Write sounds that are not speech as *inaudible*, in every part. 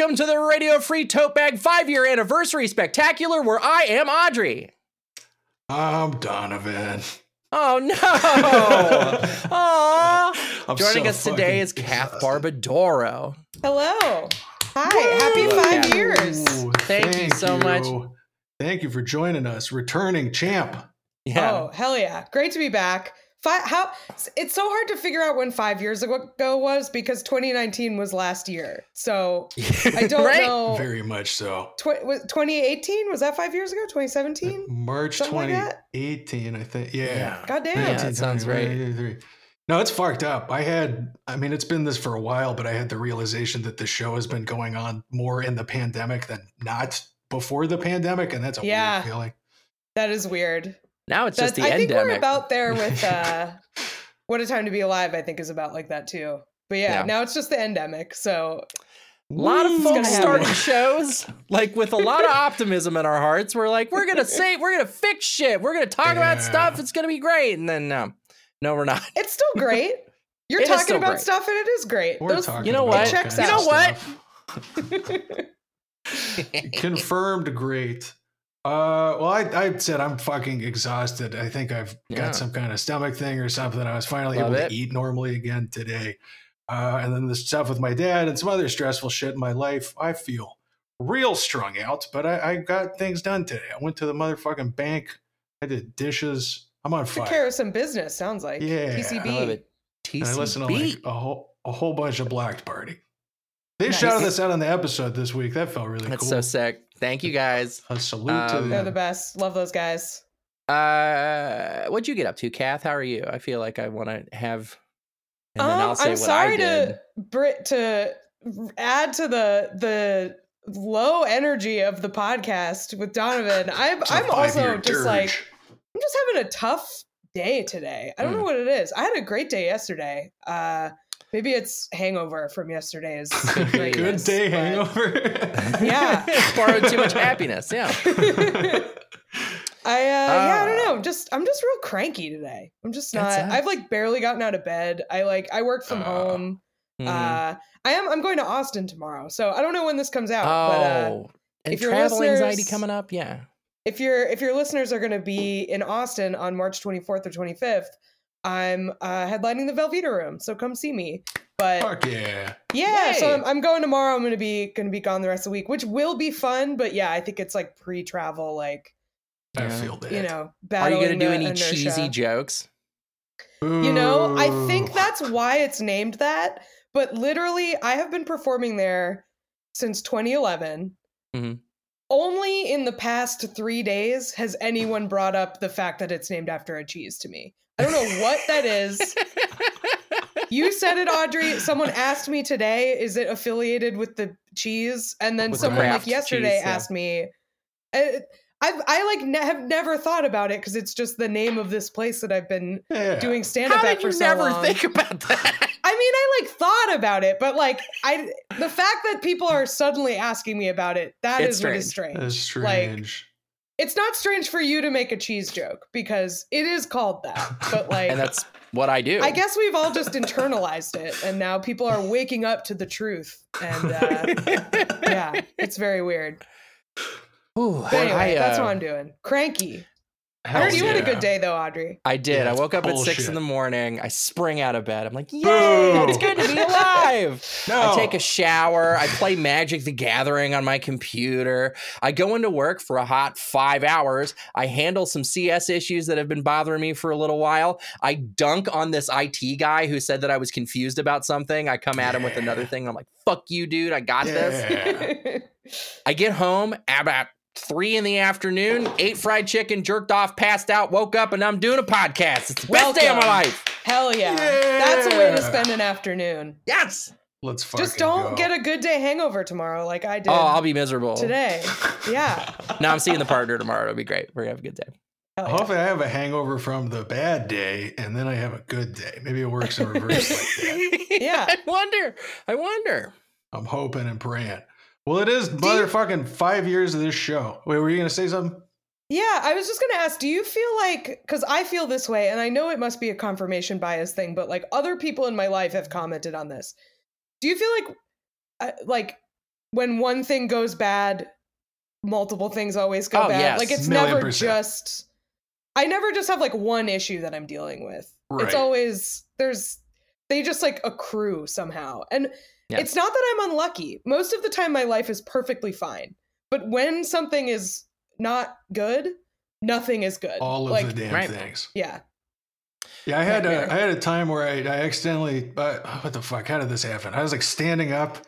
welcome to the Radio Free Tote Bag five year anniversary spectacular where I am Audrey. I'm Donovan. Oh no! *laughs* Aww. I'm Joining so us today is fucking Kath exhausted. Hello. Barbadoro. Hi. Happy five Yeah. years. Ooh, Thank you so much. Thank you for joining us, returning champ. Yeah. Oh, hell yeah. Great to be back. Five, how it's so hard to figure out when five years ago was because 2019 was last year. So *laughs* I don't Right? know. Very much so. Tw- was 2018 was that five years ago? 2017? Uh, March Something like 2018, I think. Yeah. Yeah. God damn. Yeah, that sounds right. No, it's fucked up. I had, I mean, it's been this for a while, but I had the realization that the show has been going on more in the pandemic than not before the pandemic. And that's a Yeah. weird feeling. That is weird. Now it's just That's, the I think we're about there with *laughs* uh, What a Time to Be Alive, I think is about like that too. But yeah, Yeah. now it's just the endemic. So a lot of folks gonna starting shows like with a lot of optimism in our hearts. We're like, we're gonna *laughs* say, we're gonna fix shit. We're gonna talk about stuff. It's gonna be great. And then no, no, we're not. it's still great. *laughs* You're It is talking about great. stuff and it is great. We're Those- talking you know about what? all Checks kinds out. You know what? Confirmed great. Uh, well, I, I said I'm fucking exhausted. I think I've Yeah. got some kind of stomach thing or something. I was finally Love able it. to eat normally again today. Uh, and then the stuff with my dad and some other stressful shit in my life. I feel real strung out, but I, I got things done today. I went to the motherfucking bank. I did dishes. I'm on fire. Took fire. care of some business, sounds like. Yeah. TCB. I love it. And I listened to like a whole a whole bunch of Black Party. They Nice. shouted this out on the episode this week. That felt really That's cool. That's so sick. Thank you guys. A salute to Um, They're the best. Love those guys. Uh, what'd you get up to, Kath? How are you? I feel like I want to have, and then I'll say Um, I'm what sorry I did. to Brit to add to the the low energy of the podcast with Donovan. *laughs* I'm It's a I'm also five-year just like. I'm just having a tough day today. I don't know Mm. what it is. I had a great day yesterday. Uh maybe it's hangover from yesterday's *laughs* Good good day hangover. Yeah. *laughs* Borrowed too much happiness. Yeah. *laughs* I uh, yeah, I don't Ah. know. Just I'm just real cranky today. I'm just not. sucks. I've like barely gotten out of bed. I like I work from Ah. home. Mhm. Uh I am I'm going to Austin tomorrow. So I don't know when this comes out, but uh oh, and if your travel anxiety coming up. Yeah. if your if your listeners are going to be in Austin on March 24th or 25th, I'm uh, headlining the Velveeta Room, so come see me. But Fuck yeah. yeah, so I'm, I'm going tomorrow. I'm going to be going to be gone the rest of the week, which will be fun. But yeah, I think it's like pre-travel, like I Yeah. feel that. you know, Are you gonna do any inertia. cheesy jokes? You know, I think that's why it's named that. But literally, I have been performing there since 2011. Mhm. Only in the past three days has anyone brought up the fact that it's named after a cheese to me. I don't know what that is. You said it, Audrey. Someone asked me today, is it affiliated with the cheese? And then With the someone like yesterday cheese, yeah. asked me. Uh, I, I, I like ne- have never thought about it because it's just the name of this place that I've been Yeah. doing stand up How did you never think about that? I mean, I like thought about it, but like I the fact that people are suddenly asking me about it, that It's is what is strange. That's Like strange. It's not strange for you to make a cheese joke because it is called that. But *laughs* like and that's what I do. I guess we've all just internalized it and now people are waking up to the truth. And uh *laughs* yeah, it's very weird. Ooh, anyway, I, that's uh, what I'm doing. Cranky. I heard you had a good day though, Audrey. I did. Yeah, I woke up at six in the morning. I spring out of bed. I'm like, yay, it's good to be alive. *laughs* No. I take a shower. I play Magic the Gathering on my computer. I go into work for a hot five hours. I handle some CS issues that have been bothering me for a little while. I dunk on this IT guy who said that I was confused about something. I come at him with another thing. I'm like, fuck you, dude. I got this. I get home about three in the afternoon, ate fried chicken, jerked off, passed out, woke up, and I'm doing a podcast. It's the best day of my life. Hell yeah. That's a way to spend an afternoon. Yes. Let's Just don't go. get a good day hangover tomorrow like I did Oh, I'll be miserable. today. Yeah. *laughs* now I'm seeing the partner tomorrow. It'll be great. We're gonna have a good day. Hell yeah. Hopefully, I have a hangover from the bad day, and then I have a good day. Maybe it works in reverse like *laughs* that. Yeah. I wonder. I wonder. I'm hoping and praying. Well, it is you- motherfucking five years of this show. Wait, were you gonna say something? Yeah, I was just going to ask, do you feel like cuz I feel this way and I know it must be a confirmation bias thing, but like other people in my life have commented on this. Do you feel like uh, like when one thing goes bad, multiple things always go Oh, bad. yes. Like it's Million never percent. just I never just have like one issue that I'm dealing with. Right. It's always there's they just like accrue somehow. And Yeah. it's not that I'm unlucky. Most of the time my life is perfectly fine. But when something is not good, nothing is good. All of like the damn right. things. yeah. Yeah, I had a, I had a time where I, I accidentally uh, what the fuck? How did this happen? I was like standing up,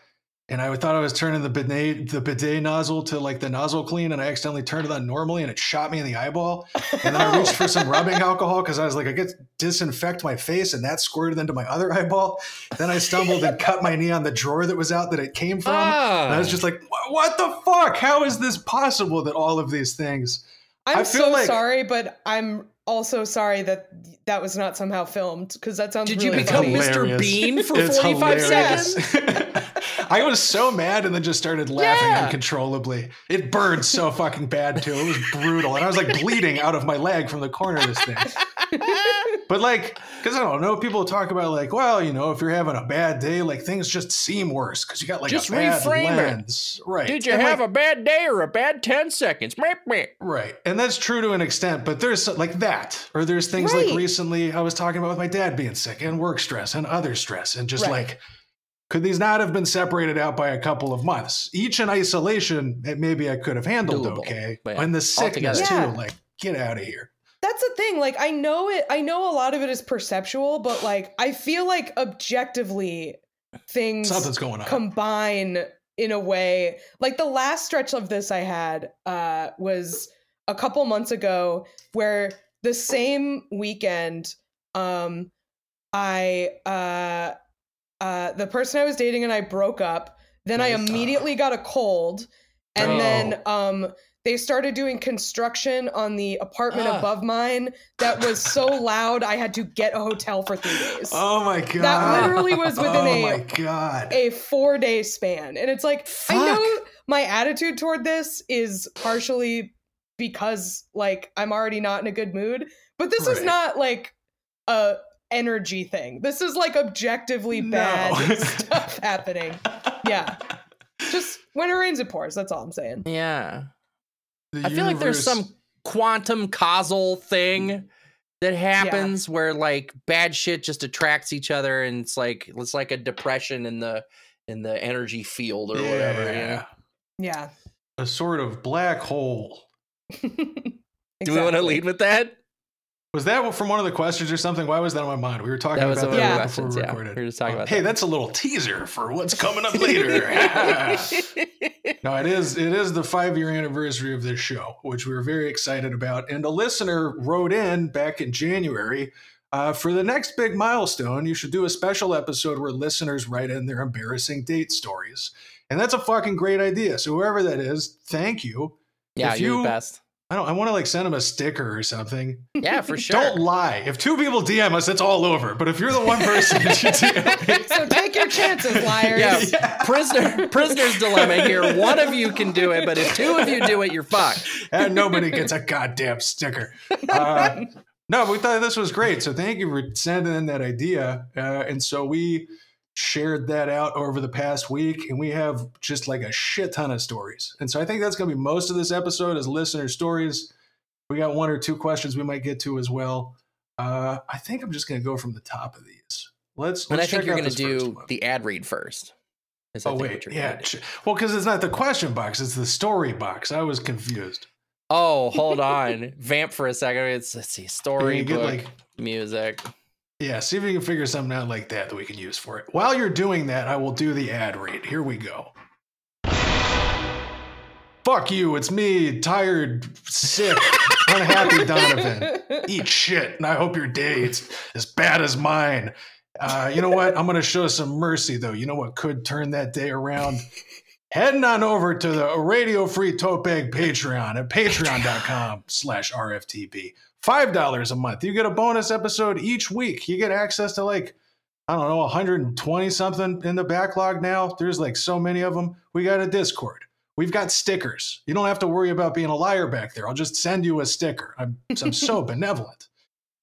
and I thought I was turning the bidet the bidet nozzle to like the nozzle clean, and I accidentally turned it on normally, and it shot me in the eyeball. And then I *laughs* reached for some rubbing alcohol because I was like, I get disinfect my face, and that squirted into my other *laughs* eyeball. Then I stumbled and cut my knee on the drawer that was out that it came from. Ah. And I was just like, what the fuck? How is this possible that all of these things? I'm I feel so like- sorry, but I'm also sorry that that was not somehow filmed because that sounds Did you become funny. Mr. Bean for It's 45 hilarious. seconds? *laughs* I was so mad and then just started laughing Yeah. uncontrollably. It burned so fucking bad too. It was brutal. And I was like bleeding out of my leg from the corner of this thing. *laughs* But like, because I don't know, people talk about like, well, you know, if you're having a bad day, like things just seem worse because you got like Just a bad reframe it. lens. Right. Did you And, have like, a bad day or a bad 10 seconds? Right. And that's true to an extent, but there's like that. Or there's things Right. like recently I was talking about with my dad being sick and work stress and other stress and just Right. like could these not have been separated out by a couple of months? Each in isolation, maybe I could have handled Doable. okay. But yeah, and the sickness too, altogether. Yeah. like get out of here. That's the thing. Like, I know it, I know a lot of it is perceptual, but like, I feel like objectively things Something's going on. combine in a way. Like, the last stretch of this I had uh, was a couple months ago where the same weekend, um, I, uh, uh, the person I was dating and I broke up. Then I Nice. immediately got a cold. And Oh. then um, they started doing construction on the apartment Ah. above mine that was so loud I had to get a hotel for three days. oh my god. That literally was *laughs* within oh a- my god. a four day span. And it's like, I know my attitude toward this is partially because like I'm already not in a good mood, but this is not like a energy thing. This is like objectively No. bad *laughs* stuff happening. Yeah. Just when it rains, it pours. That's all I'm saying. Yeah. The I feel like there's some quantum causal thing that happens where like bad shit just attracts each other and it's like it's like a depression in the in the energy field or whatever. Yeah. Yeah. a sort of black hole. *laughs* Do we want to lead with that? Was that from one of the questions or something? Why was that on my mind? We were talking That about that right before we yeah. We were just talking about hey, that. that's a little teaser for what's coming up later. *laughs* *laughs* no, it is. It is the five year anniversary of this show, which we were very excited about. And a listener wrote in back in January. Uh, for the next big milestone, you should do a special episode where listeners write in their embarrassing date stories. And that's a fucking great idea. So whoever that is, thank you. yeah, if you're you- the best. I don't. I want to like send them a sticker or something. Yeah, for sure. Don't lie. If two people DM us, it's all over. But if you're the one person that you DM me, *laughs* So take your chances, liars. *laughs* Yeah. Prisoner prisoner's dilemma here. One of you can do it, but if two of you do it, you're fucked. *laughs* and nobody gets a goddamn sticker. Uh, no, we thought this was great. So thank you for sending in that idea. Uh, and so we shared that out over the past week, and we have just like a shit ton of stories. And so I think that's going to be most of this episode is listener stories. We got one or two questions we might get to as well. Uh, I think I'm just going to go from the top of these. Let's. But I let's think you're gonna do the ad read first. Oh wait, what yeah. gonna do. ch- Well, because it's not the question box; it's the story box. I was confused. Oh, hold on. *laughs* Vamp for a second. It's let's see. Story book, like music. Yeah, see if you can figure something out like that that we can use for it. While you're doing that, I will do the ad read. Here we go. Fuck you, it's me, tired, sick, *laughs* unhappy Donovan. Eat shit, and I hope your day is as bad as mine. Uh, you know what? I'm going to show some mercy, though. You know what could turn that day around? Heading on over to the Radio Free Tote Bag Patreon at patreon.com slash RFTB. $5 a month. You get a bonus episode each week. You get access to like, I don't know, 120 something in the backlog now. There's like so many of them. We got a Discord. We've got stickers. You don't have to worry about being a liar back there. I'll just send you a sticker. I'm, I'm so *laughs* benevolent.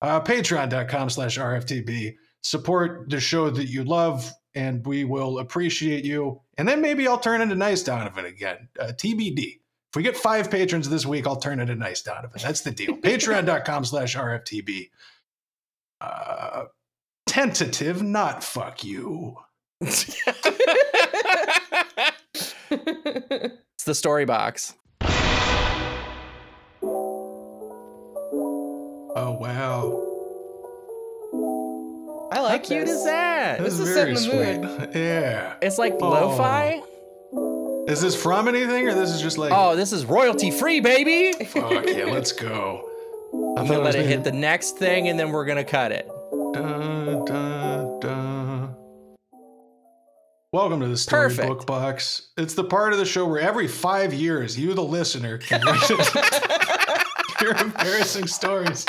Uh, Patreon.com slash RFTB. support the show that you love, and we will appreciate you. And then maybe I'll turn into Nice Donovan again. Uh, TBD. If we get five patrons this week, I'll turn it a Nice Donovan. That's the deal. *laughs* Patreon.com slash RFTB. Uh, tentative, not fuck you. *laughs* it's the story box. Oh, wow. I like How cute this. is that? This This is is very setting the sweet. Yeah. It's like Oh. lo-fi. Is this from anything or this is just like, Oh, this is royalty free, baby. Oh, fuck yeah, let's go. I I'm thought gonna let it hit the next thing, and then we're gonna cut it. Dun, dun, dun. Welcome to the Perfect. Storybook Box. It's the part of the show where every five years, you, the listener, can write *laughs* your embarrassing stories,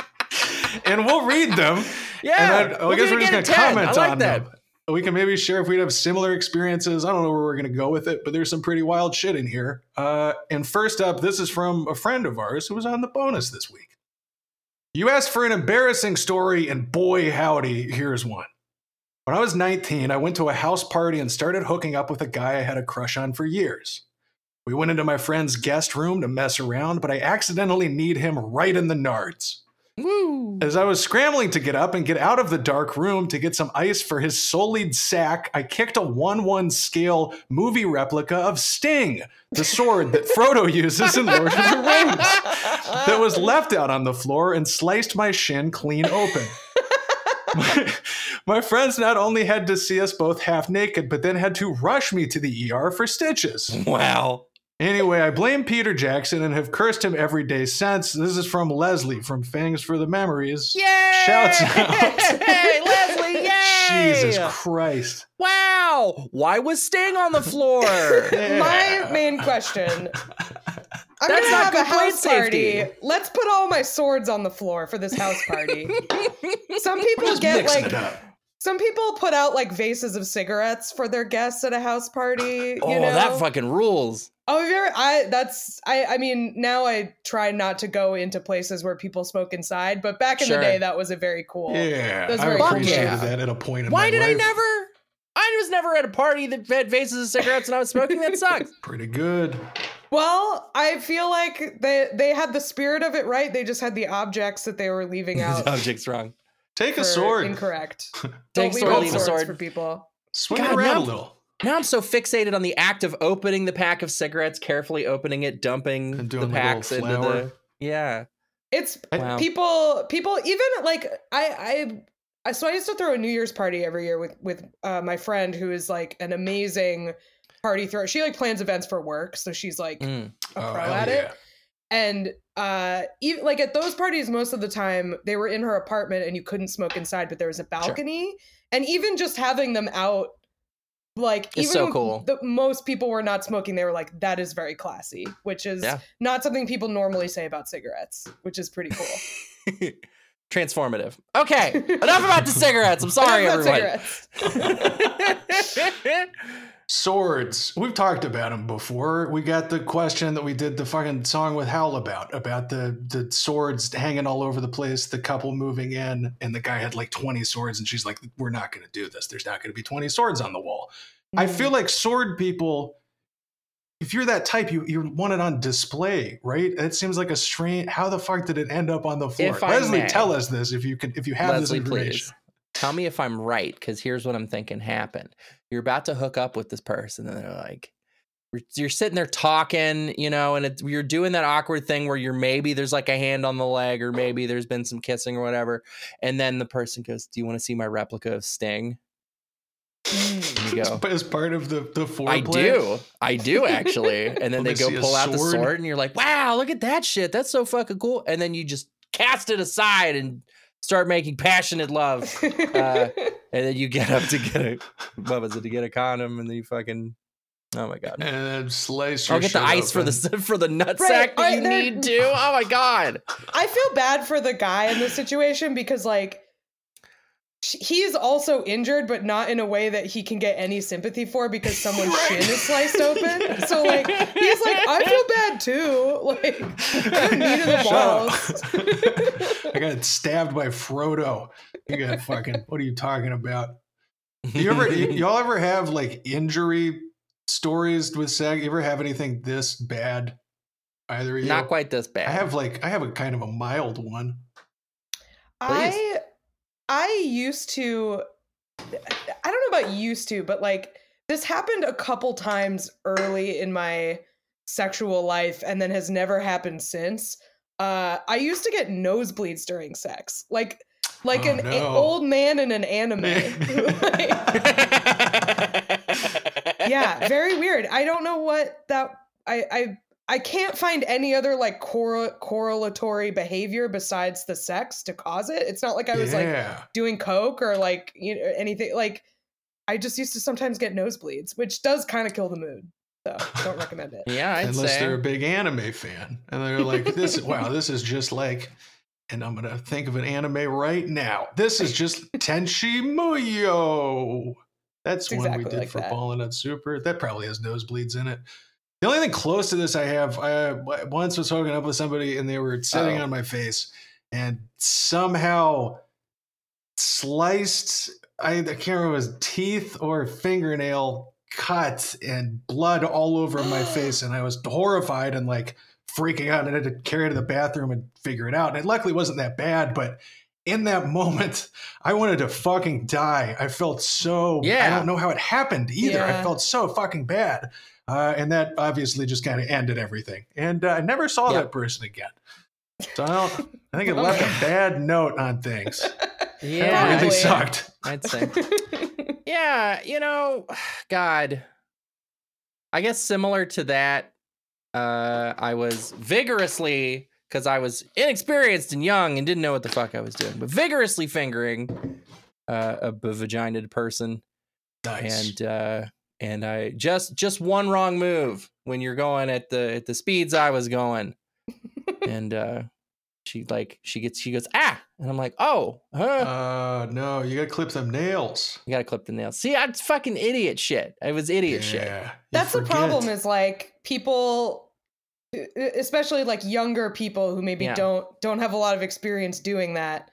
and we'll read them. Yeah, and I, I we're guess we're just gonna 10. comment I like on that. them. We can maybe share if we'd have similar experiences. I don't know where we're gonna go with it, but there's some pretty wild shit in here. Uh, and first up, this is from a friend of ours who was on the bonus this week. You asked for an embarrassing story, and boy, howdy, here's one. When I was 19, I went to a house party and started hooking up with a guy I had a crush on for years. We went into my friend's guest room to mess around, but I accidentally kneed him right in the nards. Woo. As I was scrambling to get up and get out of the dark room to get some ice for his solid sack, I kicked a 1 1 scale movie replica of Sting, the sword that *laughs* Frodo uses in Lord of the Rings, that was left out on the floor and sliced my shin clean open. my, my friends not only had to see us both half naked, but then had to rush me to the ER for stitches. Wow. Anyway, I blame Peter Jackson and have cursed him every day since. This is from Leslie from Fangs for the Memories. Yay! Shouts out. Hey, Leslie! *laughs* Yay! Jesus Christ. Wow! Why was Sting on the floor? *laughs* Yeah. My main question. *laughs* I'm That's gonna not have a house party. safety. Let's put all my swords on the floor for this house party. Some people Just get like it up. Some people put out like vases of cigarettes for their guests at a house party. You oh, know? that fucking rules. Oh, have you ever, I that's I I mean now I try not to go into places where people smoke inside, but back in Sure. the day that was a very cool. Yeah, That's I very cool. appreciated Yeah. that at a point in Why my did I never? I was never at a party that had vases of cigarettes and I was smoking. That sucks. *laughs* Pretty good. Well, I feel like they they had the spirit of it right. They just had the objects that they were leaving *laughs* out. Object's wrong. Take a sword. Incorrect. *laughs* Take Don't leave sword, out leave a sword. for people. Swing God, it around no. a little. Now I'm so fixated on the act of opening the pack of cigarettes, carefully opening it, dumping And the doing the little packs into flower. the. Yeah. It's Wow. people people even like I I I so I used to throw a New Year's party every year with with uh, my friend who is like an amazing party thrower. She like plans events for work, so she's like Mm. a Oh, pro hell at yeah. it. And uh even like at those parties most of the time they were in her apartment and you couldn't smoke inside but there was a balcony and even just having them out like It's even so cool. the, most people were not smoking they were like that is very classy which is Yeah. not something people normally say about cigarettes which is pretty cool *laughs* Transformative. Okay, enough about the *laughs* cigarettes. I'm sorry, everyone. *laughs* Swords. We've talked about them before. We got the question that we did the fucking song with Howl about, about the the swords hanging all over the place, the couple moving in, and the guy had like 20 swords, and she's like, We're not gonna do this. There's not gonna be 20 swords on the wall. I Mm. feel like sword people, if you're that type, you you want it on display, right? It seems like a strange. How the fuck did it end up on the floor? If I Leslie, tell us this if you can, if you have Leslie, this information. please tell me if I'm right, because here's what I'm thinking happened. You're about to hook up with this person, and they're like, you're- sitting there talking, you know, and it's, you're doing that awkward thing where you're maybe there's like a hand on the leg, or maybe there's been some kissing or whatever, and then the person goes, "Do you want to see my replica of Sting?" You *laughs* go, But as part of the the foreplay, I do. I do actually. *laughs* And then they go pull out the sword and you're like, wow, look at that shit. That's so fucking cool. And then you just cast it aside and start making passionate love. Uh, *laughs* and then you get up to get a what was it, to get a condom and then you fucking oh my god. and then slice. Your I'll get the shit ice for the open. s- *laughs* for the nutsack Right, that I- you need to. Oh my god. I feel bad for the guy in this situation because like sh- he is also injured, but not in a way that he can get any sympathy for because someone's shin is sliced open. So *laughs* like he's like, I feel bad too. *laughs* Like I'm knee to the balls. *laughs* I got stabbed by Frodo. You got fucking. What are you talking about? You ever y'all ever have like injury stories with sex? You ever have anything this bad? Either of you? Not quite this bad. I have like I have a kind of a mild one. I I used to I don't know about used to, but like this happened a couple times early in my sexual life and then has never happened since. Uh I used to get nosebleeds during sex. Like like Oh, an no. old man in an *laughs* anime. *laughs* Yeah, very weird. I don't know what that I I I can't find any other like cor- correlatory behavior besides the sex to cause it. It's not like I was like doing coke or like you know anything like I just used to sometimes get nosebleeds, which does kind of kill the mood. So don't *laughs* recommend it. yeah, I'd Unless say. they're a big anime fan and they're like, "This, wow, this is just like," and I'm gonna think of an anime right now. This is just Tenchi Muyo. That's It's one we did like for that. Ballin' Out Super. That probably has nosebleeds in it. The only thing close to this I have, I once was hooking up with somebody and they were sitting Uh-oh. on my face and somehow sliced. I, I can't remember it was teeth or fingernail cut and blood all over my *gasps* face, and I was horrified and like freaking out. And I had to carry it to the bathroom and figure it out. And it luckily wasn't that bad, but in that *laughs* moment, I wanted to fucking die. I felt so. yeah. I don't know how it happened either. I felt so fucking bad. Uh, and that obviously just kind of ended everything. And uh, I never saw Yeah. that person again. So I don't. I think it *laughs* left a bad note on things. *laughs* yeah, it really sucked. I'd say. *laughs* Yeah, you know, *sighs* God. I guess similar to that, uh, I was vigorously because I was inexperienced and young and didn't know what the fuck I was doing, but vigorously fingering uh, a b- vaginated person, Nice. and uh, and I just just one wrong move when you're going at the at the speeds I was going, *laughs* and uh, she like she gets she goes ah, and I'm like oh, huh. uh, no, you got to clip some nails. You gotta clip the nails. See, that's fucking idiot shit. It was idiot shit. Yeah, you That's the problem is like people especially like younger people who maybe Yeah. don't don't have a lot of experience doing that.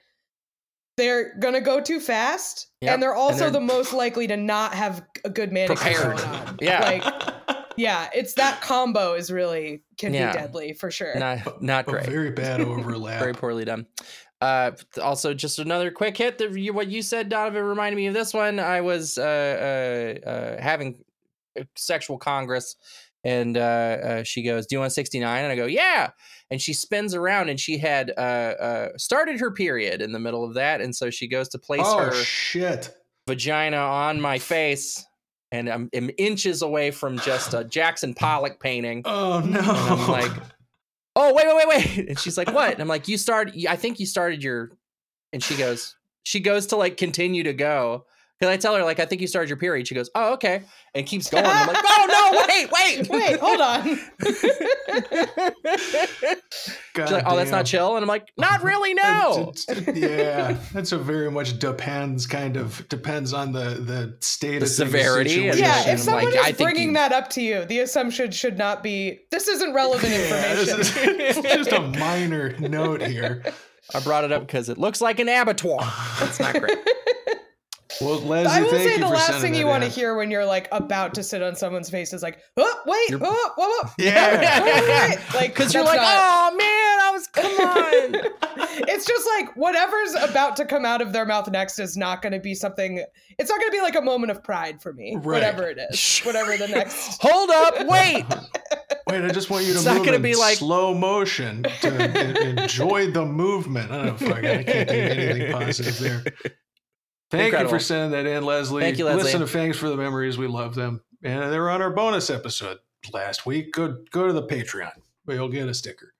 They're gonna go too fast, Yep, and they're also they're- the most likely to not have a good manicure Prepared. going *laughs* on. Yeah. like yeah, it's that combo is really can Yeah. be deadly for sure. Not not A great. very bad *laughs* overlap. Very poorly done. Uh, also, just another quick hit. That you, what you said, Donovan, reminded me of this one. I was uh, uh, uh, having sexual congress, and uh, uh, she goes, "Do you want 69?" And I go, "Yeah." And she spins around, and she had uh, uh, started her period in the middle of that, and so she goes to place oh her shit! vagina on my face, and I'm, I'm inches away from just a Jackson Pollock painting. *sighs* Oh no! And I'm like, oh wait, wait, wait, wait. And she's like, what? And I'm like, you started. I think you started your. And she goes, she goes to like continue to go. Because I tell her like, I think you started your period. She goes, oh okay, and keeps *laughs* going. I'm like, oh no, wait, wait, *laughs* Wait, hold on. *laughs* She's like, oh, that's not chill. And I'm like, not really, no. It's- it's- yeah, that's a very much depends kind of depends on the the status, of severity and- situation. yeah, I'm if someone like, is I think bringing you- that up to you, the assumption should not be this isn't relevant Yeah, information. this is- it's just a minor note here. I brought it up because it looks like an abattoir. That's not great. Well, Leslie, I will thank say you the last thing you want to hear when you're like about to sit on someone's face is like, oh wait, You're- oh, whoa, whoa. Yeah. *laughs* Wait, wait, wait. like Because you're like, not- oh man, I was come on. *laughs* it's just like whatever's about to come out of their mouth next is not going to be something. It's not going to be like a moment of pride for me. Right. Whatever it is, whatever the next. *laughs* Hold up, wait. Wait, I just want you to It's not gonna in be like- slow motion to enjoy the movement. I don't know, fuck, I can't think anything positive there. Thank Incredible. you for sending that in, Leslie. Thank you, Leslie. Listen to Fangs for the Memories. We love them. And they were on our bonus episode last week. Go go to the Patreon you'll get a sticker.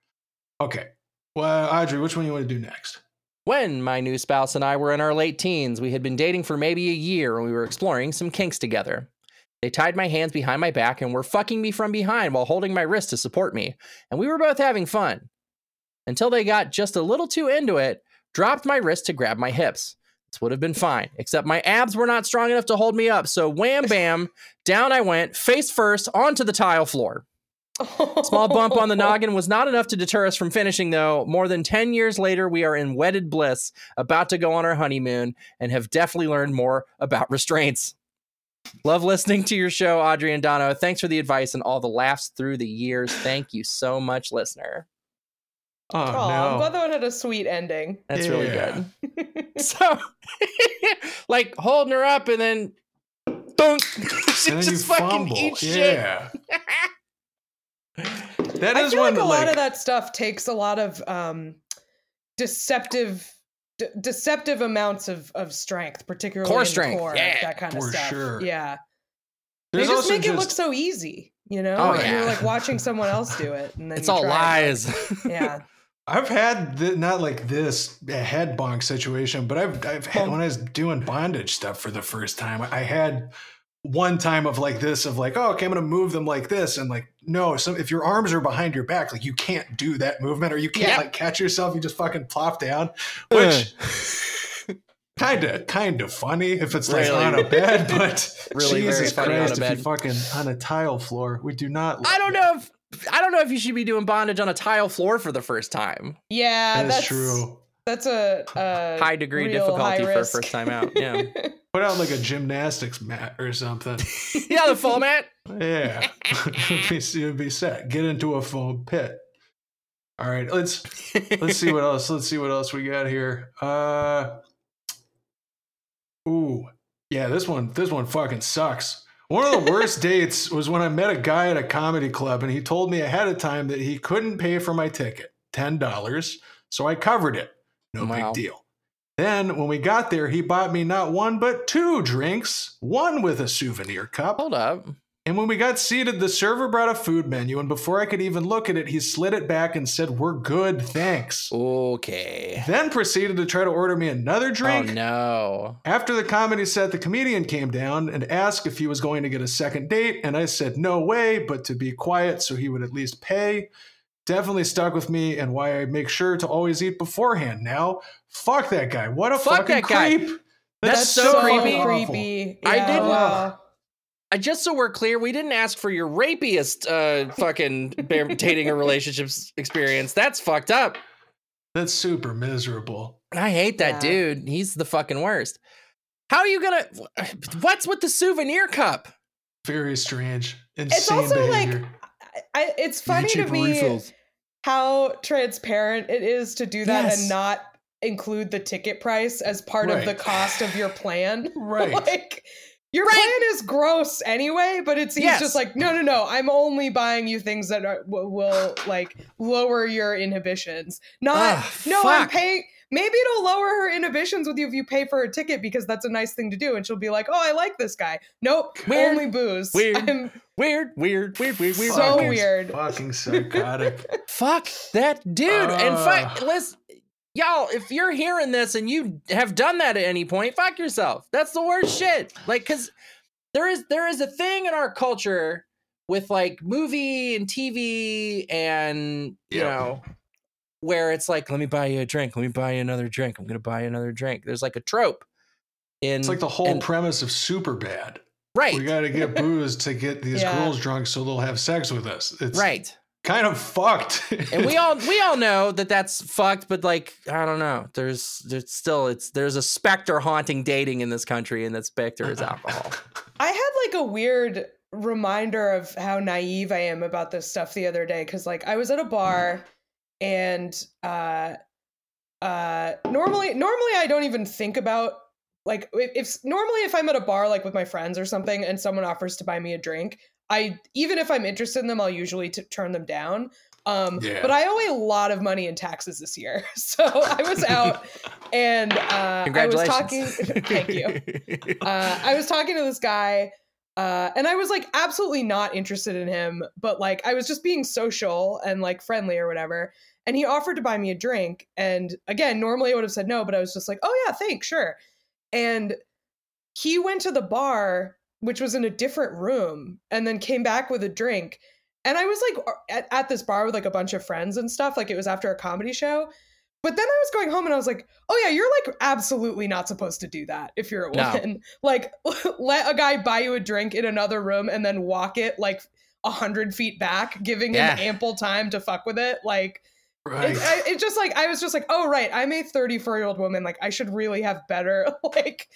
Okay. Well, Audrey, which one you want to do next? When my new spouse and I were in our late teens, we had been dating for maybe a year and we were exploring some kinks together. They tied my hands behind my back and were fucking me from behind while holding my wrist to support me, and we were both having fun. Until they got just a little too into it, dropped my wrist to grab my hips. This would have been fine, except my abs were not strong enough to hold me up. So wham *laughs* bam, down I went, face first onto the tile floor. Small bump on the *laughs* noggin was not enough to deter us from finishing, though. More than 10 years later, we are in wedded bliss, about to go on our honeymoon, and have definitely learned more about *laughs* restraints. Love listening to your show, Audrey and Dono. Thanks for the advice and all the laughs through the years. Thank you so much, listener. Oh, Aw, I'm glad that one had a sweet ending. That's really good. *laughs* So, *laughs* like holding her up and then, dunk. *laughs* she and then just fucking fumble. eats shit. that is That I feel one like a that, lot of that stuff takes a lot of um, deceptive, d- deceptive amounts of of strength, particularly Core in strength, core, yeah, that kind of for stuff. sure. Yeah, there's they just also make it look so easy. You know, Oh, And yeah. you're like watching someone else do it, and then It's all try it, lies. yeah, I've had the, not like this a head bonk situation, but I've I've had when I was doing bondage stuff for the first time. I had one time of like this of like oh okay I'm gonna move them like this and like no so if your arms are behind your back like you can't do that movement or you can't Yeah. like catch yourself you just fucking plop down uh. which kind of kind of funny if it's like Really- on a bed but *laughs* really Jesus Christ if you fucking on a tile floor we do not I don't know if I don't know if you should be doing bondage on a tile floor for the first time. yeah. that is that's true That's a, a *laughs* High degree real difficulty high for a risk. first time out. Yeah. *laughs* put out like a gymnastics mat or something *laughs* yeah, the full mat. Yeah, it'd, be, it'd be set. Get into a foam pit. All right, let's let's see what else. Let's see what else we got here. Uh, ooh, yeah, this one this one fucking sucks. One of the worst *laughs* dates was when I met a guy at a comedy club, and he told me ahead of time that he couldn't pay for my ticket, ten dollars. So I covered it. No Wow. big deal. Then, when we got there, he bought me not one but two drinks, one with a souvenir cup. Hold up. And when we got seated, the server brought a food menu, and before I could even look at it, he slid it back and said, We're good, thanks. Okay. Then proceeded to try to order me another oh, drink. Oh no. After the comedy set, the comedian came down and asked if he was going to get a second date, and I said no way, but to be quiet so he would at least pay. Definitely stuck with me and why I make sure to always eat beforehand now. Fuck that guy. What a Fuck fucking that guy. creep. That's so creepy. creepy. I didn't- wow. I just so we're clear, we didn't ask for your rapiest uh fucking bear- dating or relationships experience. That's fucked up. That's super miserable. I hate that Yeah. dude. He's the fucking worst. How are you gonna what's with the souvenir cup? Very strange. Insane also like- behavior. I, I, it's funny to me how transparent it is to do that Yes. and not include the ticket price as part of the cost of your plan. *laughs* right. like your Right. plan is gross anyway, but it seems Yes. just like no, no, no. I'm only buying you things that are, will, will like lower your inhibitions. Not Ah, no, I'm paying. Maybe it'll lower her inhibitions with you if you pay for a ticket because that's a nice thing to do, and she'll be like, "Oh, I like this guy." Nope, Weird. only booze. Weird. *laughs* I'm Weird, weird, weird, weird, weird. So Fucking- weird. Fucking psychotic. Fuck that dude. and fuck, Ugh. Y'all, if you're hearing this and you have done that at any point, fuck yourself. That's the worst shit. Like, cause there is there is a thing in our culture with like movie and TV and you know where it's like, let me buy you a drink, let me buy you another drink, I'm gonna buy you another drink. There's like a trope. In It's like the whole and- premise of Superbad. right, We got to get *laughs* booze to get these Yeah. girls drunk so they'll have sex with us. It's right. Kind of fucked. *laughs* and we all we all know that that's fucked but like i don't know there's there's still it's there's a specter haunting dating in this country and that specter is alcohol *laughs* I had like a weird reminder of how naive I am about this stuff the other day because like I was at a bar and uh uh normally normally I don't even think about like if, if normally if I'm at a bar like with my friends or something and someone offers to buy me a drink I even if I'm interested in them I'll usually t- turn them down um Yeah. but I owe a lot of money in taxes this year *laughs* so I was out *laughs* and uh I was talking *laughs* thank you uh, I was talking to this guy, uh, and I was like absolutely not interested in him, but like I was just being social and like friendly or whatever. And he offered to buy me a drink. And again, normally I would have said no, but I was just like, oh yeah, thanks, sure. And he went to the bar, which was in a different room, and then came back with a drink. And I was like at, at this bar with like a bunch of friends and stuff. Like it was after a comedy show. But then I was going home and I was like, oh yeah, you're like absolutely not supposed to do that if you're a No. woman. *laughs* Like *laughs* let a guy buy you a drink in another room and then walk it like a hundred feet back, giving Yeah. him ample time to fuck with it. Like Right. it, I, it just like I was just like, oh right, I'm a 34 year old woman. Like I should really have better *laughs* like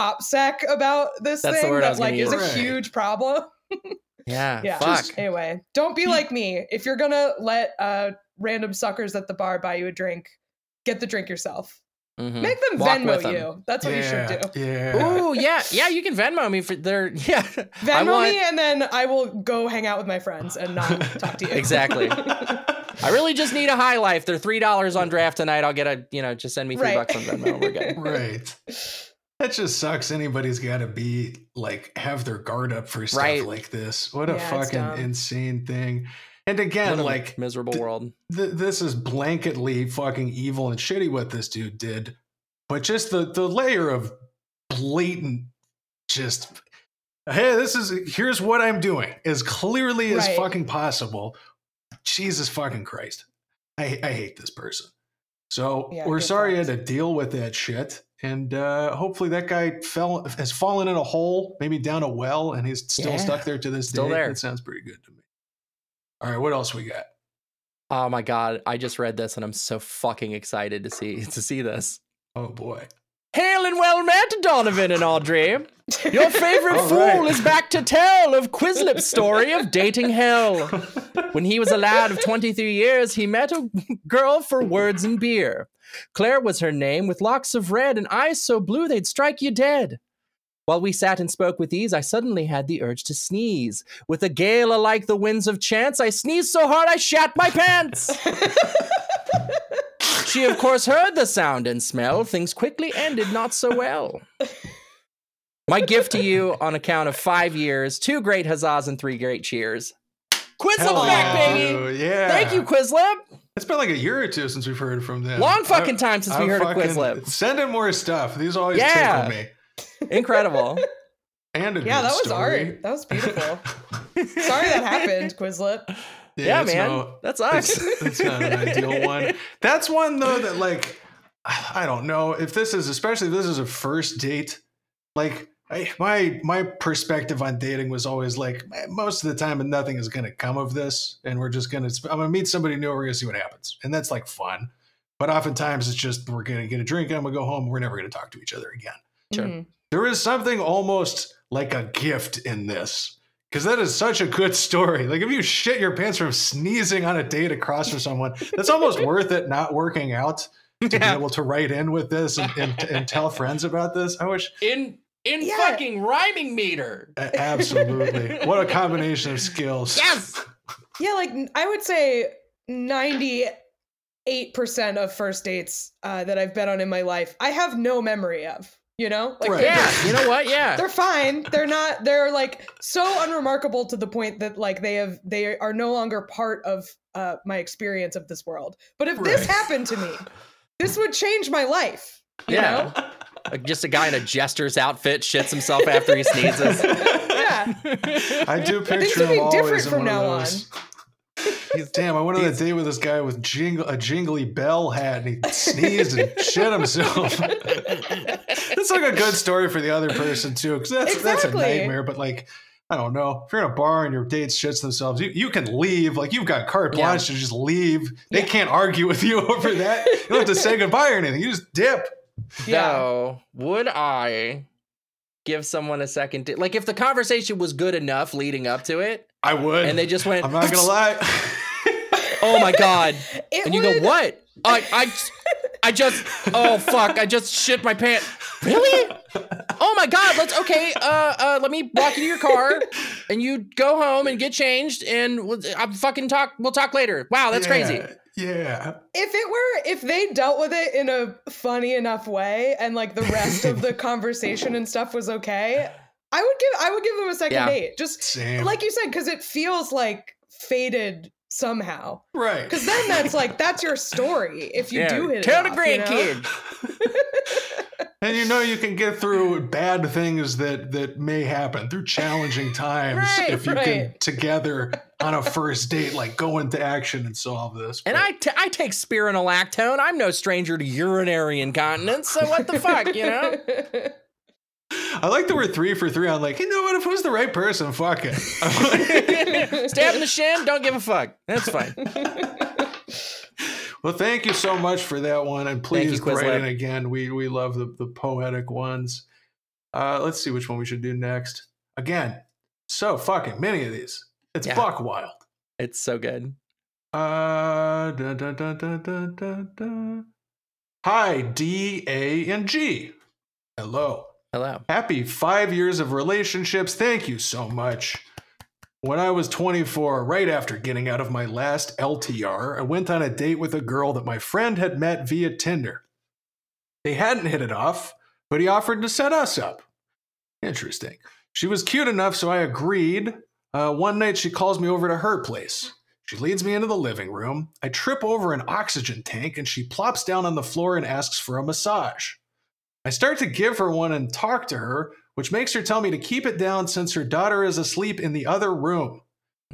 opsec about this That's thing word I that like is a use. Right. huge problem. *laughs* Yeah. Yeah. Fuck. Just- anyway, don't be like me. If you're gonna let uh random suckers at the bar buy you a drink, get the drink yourself. Mhm. Make them Walk with Venmo them. you. That's what you should do. Yeah. Ooh, yeah, yeah. You can Venmo me for their *laughs* yeah. I Venmo want- me and then I will go hang out with my friends and not talk to you. Exactly. *laughs* I really just need a high life. They're three dollars on draft tonight. I'll get a you know just send me three Right. bucks on Venmo. We're good. right. That just sucks. Anybody's got to be like have their guard up for stuff Right. like this. What a Yeah, it's fucking insane thing. And again, What a like miserable th- world. th- this is blanketly fucking evil and shitty what this dude did, but just the the layer of blatant, just hey, this is here's what I'm doing as clearly as fucking possible. Jesus fucking Christ, I I hate this person. So Yeah, we're good sorry you had to deal with that shit. And uh, hopefully that guy fell has fallen in a hole, maybe down a well, and he's still Yeah. stuck there to this Still day. there. That sounds pretty good to me. All right, what else we got? Oh my god! I just read this and I'm so fucking excited to see to see this. Oh boy. Hail and well met, Donovan and Audrey. *laughs* Your favorite fool right. is back to tell of Quizlip's story of dating hell. When he was a lad of 23 years, he met a girl for words and beer. Claire was her name, with locks of red and eyes so blue they'd strike you dead. While we sat and spoke with ease, I suddenly had the urge to sneeze. With a gale alike the winds of chance, I sneezed so hard I shat my pants. *laughs* she, of course, heard the sound and smell. Things quickly ended not so well. My gift to you on account of five years, two great huzzas, and three great cheers. Quizlip Hell back, baby! Yeah. Thank you, Quizlip. It's been like a year or two since we've heard from them. Long fucking I- time since we I'm heard of fucking- Send in more stuff. These always Yeah. tickle me. Incredible. And a yeah, good that was story. art. That was beautiful. *laughs* Sorry that happened, Quizlip. Yeah, it's man. no- that sucks. It's, *laughs* it's not an ideal one. That's one though that like I don't know if this is especially if this is a first date. Like I, my my perspective on dating was always like most of the time nothing is going to come of this, and we're just gonna I'm gonna meet somebody new. We're gonna see what happens, and that's like fun. But oftentimes it's just we're gonna get a drink and I'm gonna go home. We're never gonna talk to each other again. Sure. Mhm. There is something almost like a gift in this. Because that is such a good story. Like if you shit your pants from sneezing on a date across from someone, that's almost *laughs* worth it not working out to be able to write in with this and, and, and tell friends about this. I wish In in Yeah. fucking rhyming meter. absolutely. what a combination of skills. Yes. *laughs* Yeah, like I would say 98% of first dates uh, that I've been on in my life, I have no memory of, you know? Like Right. Yeah. You know what? Yeah. *laughs* they're fine. They're not, they're like so unremarkable to the point that like they have, they are no longer part of uh, my experience of this world. But if this happened to me, this would change my life. You Yeah. know? *laughs* Like just a guy in a jester's outfit shits himself after he sneezes. *laughs* Yeah. I do Things picture will be him always different in from one now on. He's, damn, I went on a date with this guy with jingle, a jingly bell hat and he sneezed and shit himself. That's like a good story for the other person too, because that's that's a nightmare. But like, I don't know, if you're in a bar and your date shits themselves, you, you can leave. Like you've got carte Yeah. blanche to just leave. They Yeah. can't argue with you *laughs* over that. You don't have to say *laughs* goodbye or anything. You just dip. Yeah. So, would I give someone a second date? Like, if the conversation was good enough leading up to it, I would. and they just went, I'm not gonna *laughs* lie. "Oh my god," It and you would- go, "What? I, I, I just, oh fuck, I just shit my pants." Really? Oh my god. Let's okay. Uh, uh, let me walk you to your car, and you go home and get changed, and we'll, I'm fucking talk. We'll talk later. Wow, that's crazy. Yeah, Yeah. if it were if they dealt with it in a funny enough way and like the rest of the *laughs* conversation and stuff was okay i would give i would give them a second Yeah. date just Same. like you said because it feels like faded somehow right. because then that's like that's your story if you yeah. do hit Tell it the off, you know? grandkid. *laughs* and you know you can get through bad things that that may happen through challenging *laughs* times Right, if you can together *laughs* on a first date like go into action and solve this. And But- I, t- I take spironolactone. I'm no stranger to urinary incontinence. So what the fuck, you know? I like that we're three for three. I'm like, you know what? If it was the right person, fuck it. *laughs* Stab in the shin. Don't give a fuck. That's fine. well, thank you so much for that one, and please you, Quizlip. write in again. We we love the the poetic ones. Uh, let's see which one we should do next. Again, so fucking many of these. It's Yeah. buck wild. It's so good. Uh, dun, dun, dun, dun, dun, dun, dun. Hi, D, A, and G. Hello. Hello. Happy five years of relationships. Thank you so much. When I was 24, right after getting out of my last LTR, I went on a date with a girl that my friend had met via Tinder. They hadn't hit it off, but he offered to set us up. Interesting. She was cute enough, so I agreed. Uh, one night, she calls me over to her place. She leads me into the living room. I trip over an oxygen tank, and she plops down on the floor and asks for a massage. I start to give her one and talk to her, which makes her tell me to keep it down since her daughter is asleep in the other room.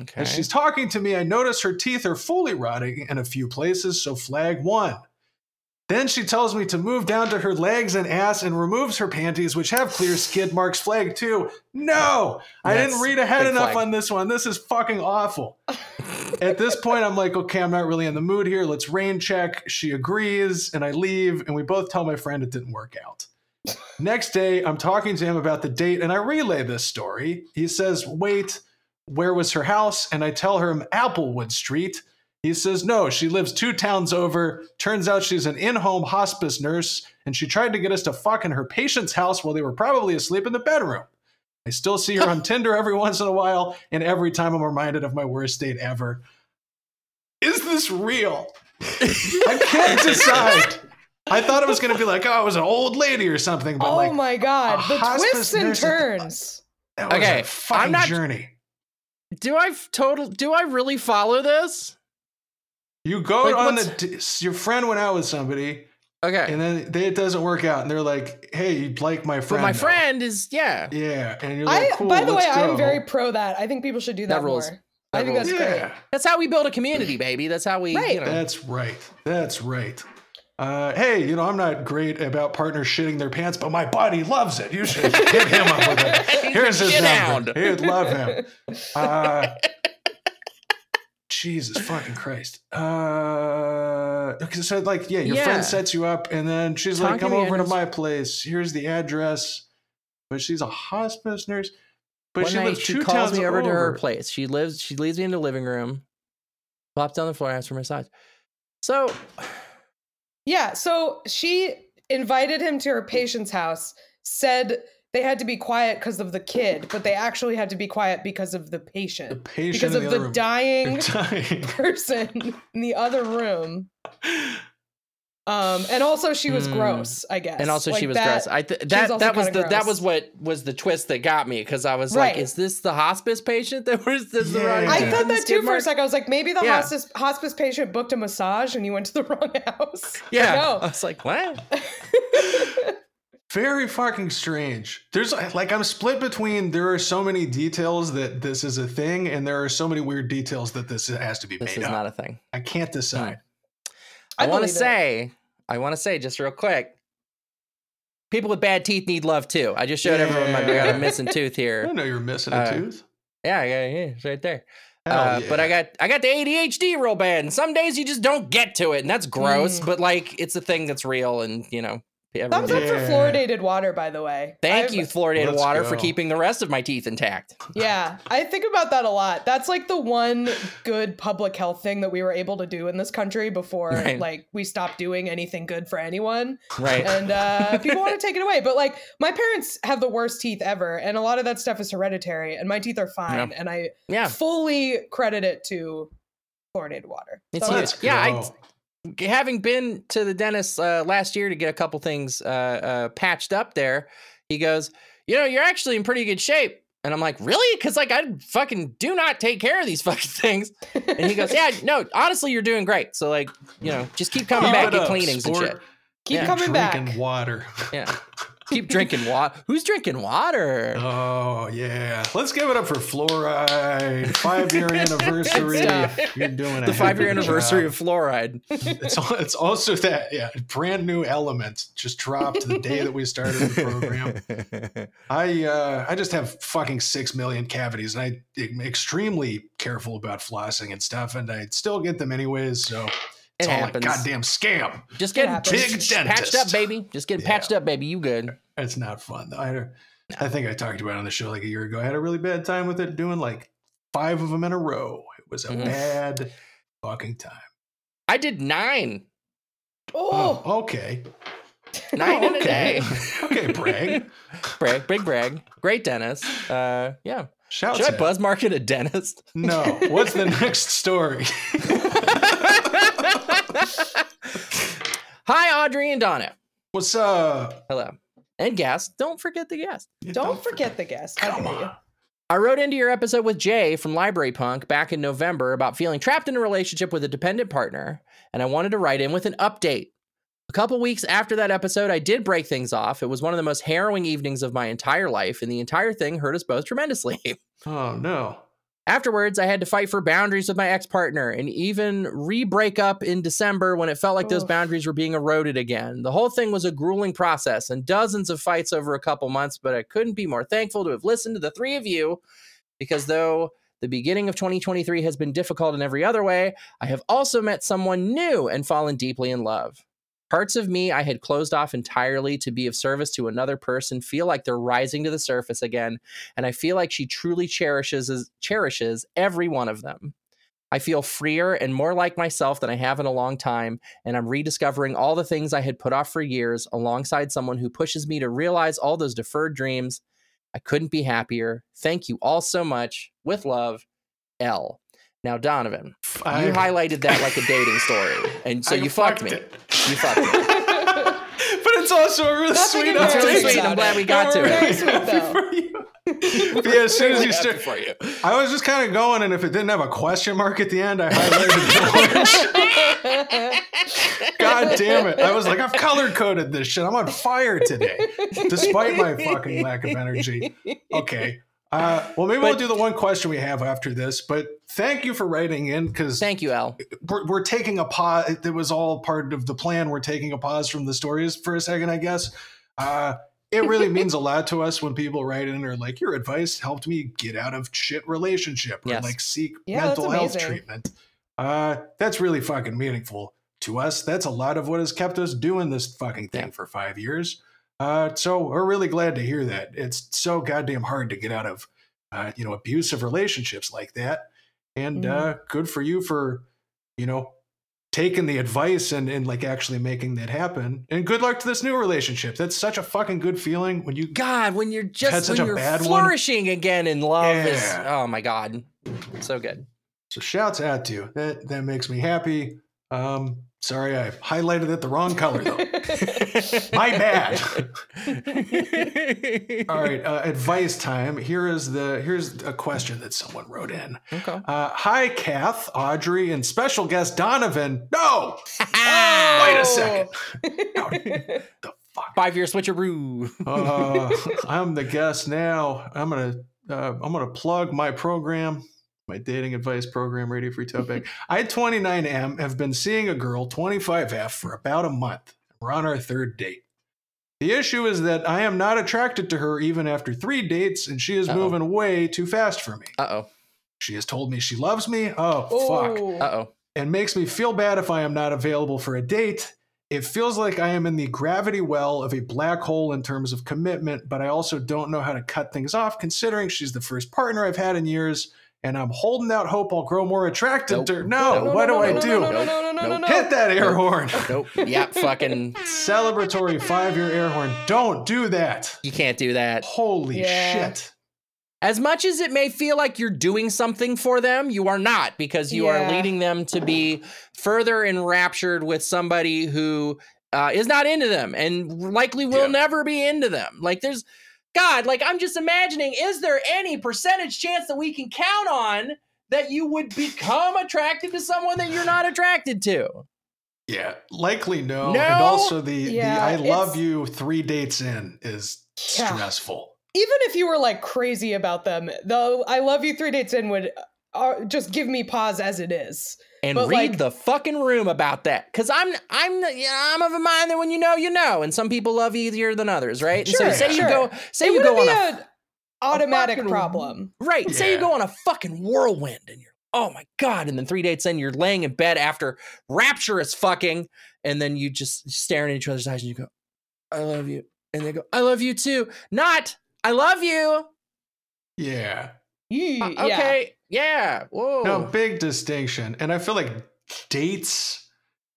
Okay. As she's talking to me, I notice her teeth are fully rotting in a few places, so flag one. Then she tells me to move down to her legs and ass and removes her panties, which have clear skid marks. Flag too. No, I That's didn't read ahead enough flag. on this one. This is fucking awful. At this point, I'm like, okay, I'm not really in the mood here. Let's rain check. She agrees, and I leave, and we both tell my friend it didn't work out. Next day, I'm talking to him about the date, and I relay this story. He says, wait, where was her house? And I tell him Applewood Street. He says, no, she lives two towns over. Turns out she's an in home hospice nurse, and she tried to get us to fuck in her patient's house while they were probably asleep in the bedroom. I still see her on *laughs* Tinder every once in a while, and every time I'm reminded of my worst date ever. Is this real? I can't *laughs* decide. I thought it was going to be like, oh, it was an old lady or something, but oh like, my god, the hospice twists and nurse the- turns. that was Okay, a fucking I'm not- journey. do I total? Do I really follow this? You go Like, on the what's- d- your friend went out with somebody, Okay. and then they, it doesn't work out, and they're like, "Hey, you like my friend?" but friend?" my now." friend is yeah. yeah, and you're like, I, "Cool, by the way, let's I'm very pro that. I think people should do that, That rules. more. That I think rules. that's great. That's how we build a community, baby. That's how we. Right. You know. that's right. That's right. Uh, hey, you know, I'm not great about partners shitting their pants, but my buddy loves it. You should hit him up with it. *laughs* Here's his shit number. hound. He'd love him. *laughs* Uh, Jesus fucking Christ. Uh, okay, so like, yeah, your Yeah. friend sets you up, and then she's Talk like, "Come me, over to my place. Here's the address." But she's a hospice nurse. But One she night lives she two calls me over, to her place. She lives. She leads me into the living room. Plops on the floor, asks for a massage. So *sighs* Yeah, so she invited him to her patient's house, said they had to be quiet because of the kid, but they actually had to be quiet because of the patient. The patient. patient Because of the, the dying *laughs* dying. *laughs* person in the other room. Um, and also she was Hmm. gross, I guess. and also she was that- gross. I th- that also that was the kinda that was what was the twist that got me because I was like, is this the hospice patient that was this the Yeah. rotting I thought that skid too for a marks? second. I was like, maybe the Yeah. hospice hospice patient booked a massage and you went to the *laughs* wrong house. Yeah, I No. was like, what? Very fucking strange. There's like I'm split between there are so many details that this is a thing, and there are so many weird details that this has to be This made is up. not a thing. I can't decide. I, I want to say, I want to say just real quick. People with bad teeth need love too. I just showed everyone my got a missing tooth here. *laughs* didn't know you're missing a Uh, tooth. Yeah, yeah, yeah, it's right there. Hell Uh, yeah. But I got I got the ADHD real bad, and some days you just don't get to it, and that's gross. Mm. But like, it's a thing that's real, and you know, everyone Thumbs up for fluoridated water, by the way. Thank I've- you, fluoridated Let's water, for keeping the rest of my teeth intact. *laughs* Yeah, I think about that a lot. That's like the one good public health thing that we were able to do in this country before *laughs* Right. like we stopped doing anything good for anyone. Right. And uh *laughs* people want to take it away. But like my parents have the worst teeth ever and a lot of that stuff is hereditary and my teeth are fine and I yeah. fully credit it to fluoridated water. It's So, huge. Yeah, I- go. Having been to the dentist uh, last year to get a couple things uh, uh, patched up there, he goes, "You know, you're actually in pretty good shape." And I'm like, "Really?" Because like I fucking do not take care of these *laughs* fucking things. And he goes, "Yeah, no, honestly, you're doing great. So like, you know, just keep coming Keep back and up, cleanings and shit." Keep Yeah, coming back. Drinking water. Yeah. *laughs* Keep drinking water. Who's drinking water? Oh yeah. Let's give it up for fluoride. Five year *laughs* anniversary. You're doing the five year heck of a anniversary job. of fluoride. It's it's also that yeah, brand new element just dropped the day that we started the program. *laughs* I uh, I just have fucking six million cavities, and I am extremely careful about flossing and stuff, and I still get them anyways. So It all happens. a goddamn scam. Just It get happens. Big just patched up, baby. Just get Yeah. patched up, baby. You good? It's not fun. I I think I talked about it on the show like a year ago. I had a really bad time with it, doing like five of them in a row. It was a Mhm. bad fucking time. I did nine. oh, Oh, okay. Nine in a okay. day. *laughs* okay, brag. *laughs* Brag, big brag. Great dentist. Uh, yeah. Shouts Should I buzz market a dentist? No. *laughs* What's the next story? *laughs* Hi, Audrey and Donna. What's up? Hello. And guest. Don't forget the guest. don't forget the guest. Come you? on. I wrote into your episode with Jay from Library Punk back in November about feeling trapped in a relationship with a dependent partner, and I wanted to write in with an update. A couple weeks after that episode, I did break things off. It was one of the most harrowing evenings of my entire life, and the entire thing hurt us both tremendously. *laughs* Oh no. Afterwards, I had to fight for boundaries with my ex partner and even re break up in December when it felt like those boundaries were being eroded again. The whole thing was a grueling process and dozens of fights over a couple months, but I couldn't be more thankful to have listened to the three of you because though the beginning of 2023 has been difficult in every other way, I have also met someone new and fallen deeply in love. Parts of me I had closed off entirely to be of service to another person feel like they're rising to the surface again and I feel like she truly cherishes cherishes every one of them. I feel freer and more like myself than I have in a long time, and I'm rediscovering all the things I had put off for years alongside someone who pushes me to realize all those deferred dreams. I couldn't be happier. Thank you all so much. With love, L. Now, Donovan, I- you highlighted that like a dating story, and so I you fucked me. it. You fucked me. *laughs* but it's also a really Nothing sweet It's really sweet. I'm glad we got to I'm it. Sweet, happy for you. But yeah, as soon as you Really start, for you. I was just kind of going, and if it didn't have a question mark at the end, I highlighted George. *laughs* God damn it! I was like, I've color coded this shit. I'm on fire today, despite my fucking lack of energy. Okay. Uh, well, maybe we'll do the one question we have after this. But thank you for writing in because Thank you, Al. we're, we're taking a pause. It was all part of the plan. We're taking a pause from the stories for a second, I guess. Uh, it really means a lot to us when people write in or like, "Your advice helped me get out of shit relationship or Yes. like seek Yeah, mental health treatment." Uh, that's really fucking meaningful to us. That's a lot of what has kept us doing this fucking thing Yeah. for five years. Uh, so we're really glad to hear that. It's so goddamn hard to get out of, uh, you know, abusive relationships like that. And Mhm. uh, good for you for, you know, taking the advice and, and like actually making that happen. And good luck to this new relationship. That's such a fucking good feeling when you God, when you're just when you're bad one. flourishing again in love is Yeah. oh my god, so good. So shouts out to you. That that makes me happy. Um, sorry, I highlighted it the wrong color though. *laughs* My bad. *laughs* All right, uh, advice time. Here is the here's a question that someone wrote in. Okay. Uh, hi, Kath, Audrey, and special guest Donovan. No, *laughs* wait Oh. a second. The fuck. Five year switcheroo. Uh, I'm the guest now. I'm gonna uh, I'm gonna plug my program, my dating advice program, Radio Free Tote Bag. I 29M have been seeing a girl 25F for about a month. We're on our third date. The issue is that I am not attracted to her even after three dates, and she is Uh-oh. moving way too fast for me. Uh oh. She has told me she loves me. Oh, fuck. Oh. Uh oh. and makes me feel bad if I am not available for a date. It feels like I am in the gravity well of a black hole in terms of commitment, but I also don't know how to cut things off considering she's the first partner I've had in years, and I'm holding out hope I'll grow more attractive Nope. to her. No, Nope. what do no, I no, do? No, no, no, no, no, no, Nope. no. Hit that air horn. Nope. Yeah. Fucking. *laughs* Celebratory five year air horn. Don't do that. You can't do that. Holy Yeah. shit. As much as it may feel like you're doing something for them, you are not because you are leading them to be further enraptured with somebody who uh, is not into them and likely will Yeah. never be into them. Like there's God, like I'm just imagining, is there any percentage chance that we can count on that you would become attracted to someone that you're not attracted to? Yeah, likely no. No? And also the Yeah, the I love you three dates in is Yeah. stressful. Even if you were like crazy about them, though, I love you three dates in would uh, just give me pause as it is. And But, read like- the fucking room about that because i'm i'm yeah, i'm of a mind that when you know you know and some people love easier than others right Sure, and so say sure. you go say it you wouldn't go be on a an automatic fucking- problem. right and say you go on a fucking whirlwind and you're oh my god and then three dates in you're laying in bed after rapturous fucking and then you just staring at each other's eyes and you go i love you and they go i love you too not i love you Yeah. Ye- Uh, yeah. okay yeah, whoa No, big distinction. And I feel like dates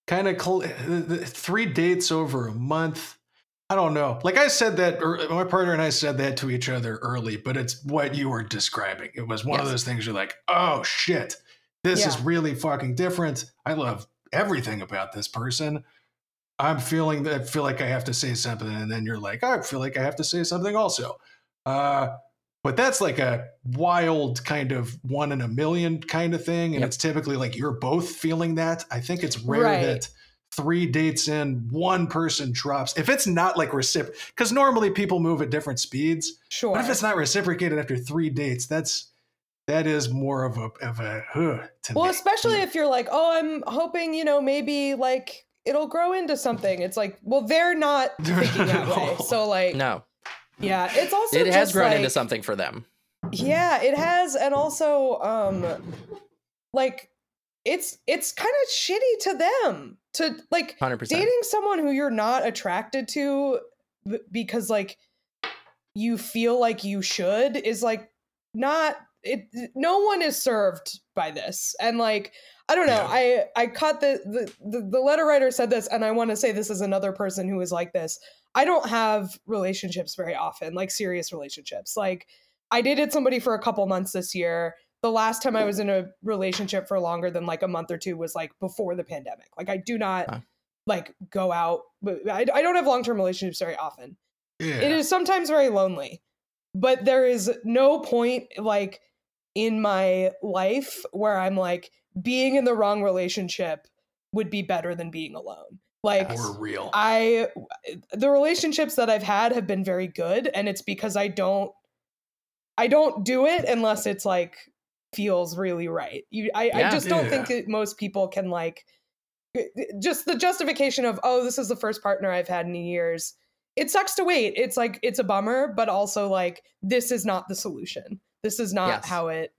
kind of cl- three dates over a month. I don't know. Like I said that, my partner and I said that to each other early, but it's what you were describing. It was one of those things you're like, oh shit, this is really fucking different. I love everything about this person. I'm feeling that, feel like I have to say something. And then you're like, I feel like I have to say something also. Uh, but that's like a wild kind of one in a million kind of thing. And Yep. it's typically like you're both feeling that. I think it's rare Right. that three dates in, one person drops. If it's not like reciprocal, because normally people move at different speeds. Sure. But if it's not reciprocated after three dates, that's that is more of a of a huh, to well, me. especially if you're like, oh, I'm hoping, you know, maybe like it'll grow into something. It's like, well, they're not *laughs* thinking that way. So like, no yeah, it's also it has grown into something for them Yeah, it has, and also, um, like, it's it's kind of shitty to them to like 100% dating someone who you're not attracted to because like you feel like you should is like not it no one is served by this and like i don't know Yeah. i i caught the, the the the letter writer said this and i want to say this is another person who is like this i don't have relationships very often like serious relationships. Like i dated somebody for a couple months this year. The last time i was in a relationship for longer than like a month or two was like before the pandemic. Like i do not Huh. like go out I, I don't have long-term relationships very often. Yeah. it is sometimes very lonely but there is no point like in my life where i'm like being in the wrong relationship would be better than being alone like Yes. or real. i the relationships that i've had have been very good and it's because i don't i don't do it unless it's like feels really right you i, I Yeah. just don't Yeah. think that most people can like eh, eh, just the justification of oh this is the first partner i've had in years it sucks to wait it's like it's a bummer but also like this is not the solution this is not Yes. how it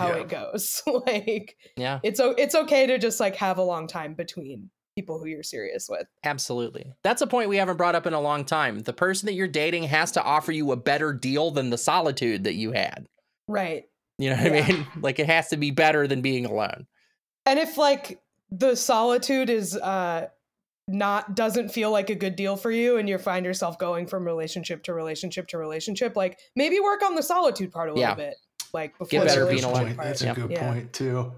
how Yeah. it goes *laughs* like yeah it's o- it's okay to just like have a long time between people who you're serious with Absolutely. That's a point we haven't brought up in a long time. The person that you're dating has to offer you a better deal than the solitude that you had. right You know what Yeah. I mean? *laughs* Like it has to be better than being alone. and if like the solitude is uh not doesn't feel like a good deal for you and you find yourself going from relationship to relationship to relationship like maybe work on the solitude part a little Yeah. bit like before Get better being alone. point. part. That's a good Yeah. point too.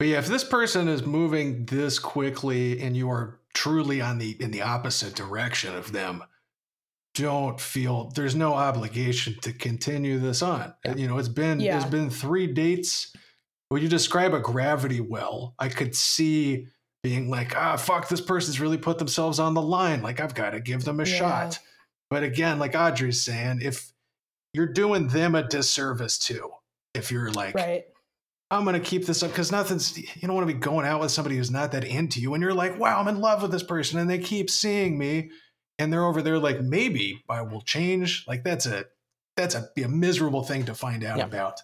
But yeah, if this person is moving this quickly and you are truly on the in the opposite direction of them, don't feel there's no obligation to continue this on. Yeah. You know, it's been Yeah. it's been three dates. When you describe a gravity well, I could see being like, ah, fuck, this person's really put themselves on the line. Like I've got to give them a Yeah. shot. But again, like Audrey's saying, if you're doing them a disservice too, if you're like, right I'm gonna keep this up because nothing's you don't want to be going out with somebody who's not that into you and you're like, wow, I'm in love with this person, and they keep seeing me, and they're over there like, maybe I will change. Like that's a that's a be a miserable thing to find out Yeah. about.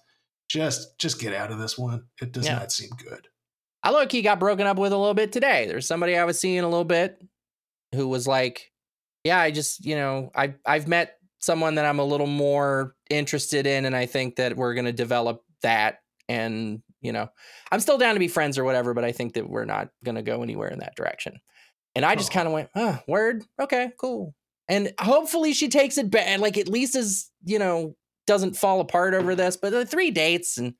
Just just get out of this one. It does Yeah. not seem good. I look, he got broken up with a little bit today. There's somebody I was seeing a little bit who was like, Yeah, I just, you know, I I've met someone that I'm a little more interested in, and I think that we're gonna develop that. And, you know, I'm still down to be friends or whatever, but I think that we're not gonna go anywhere in that direction. And I just Oh. kind of went, oh, word, okay, cool. And hopefully she takes it back, like at least as, you know, doesn't fall apart over this. But the three dates and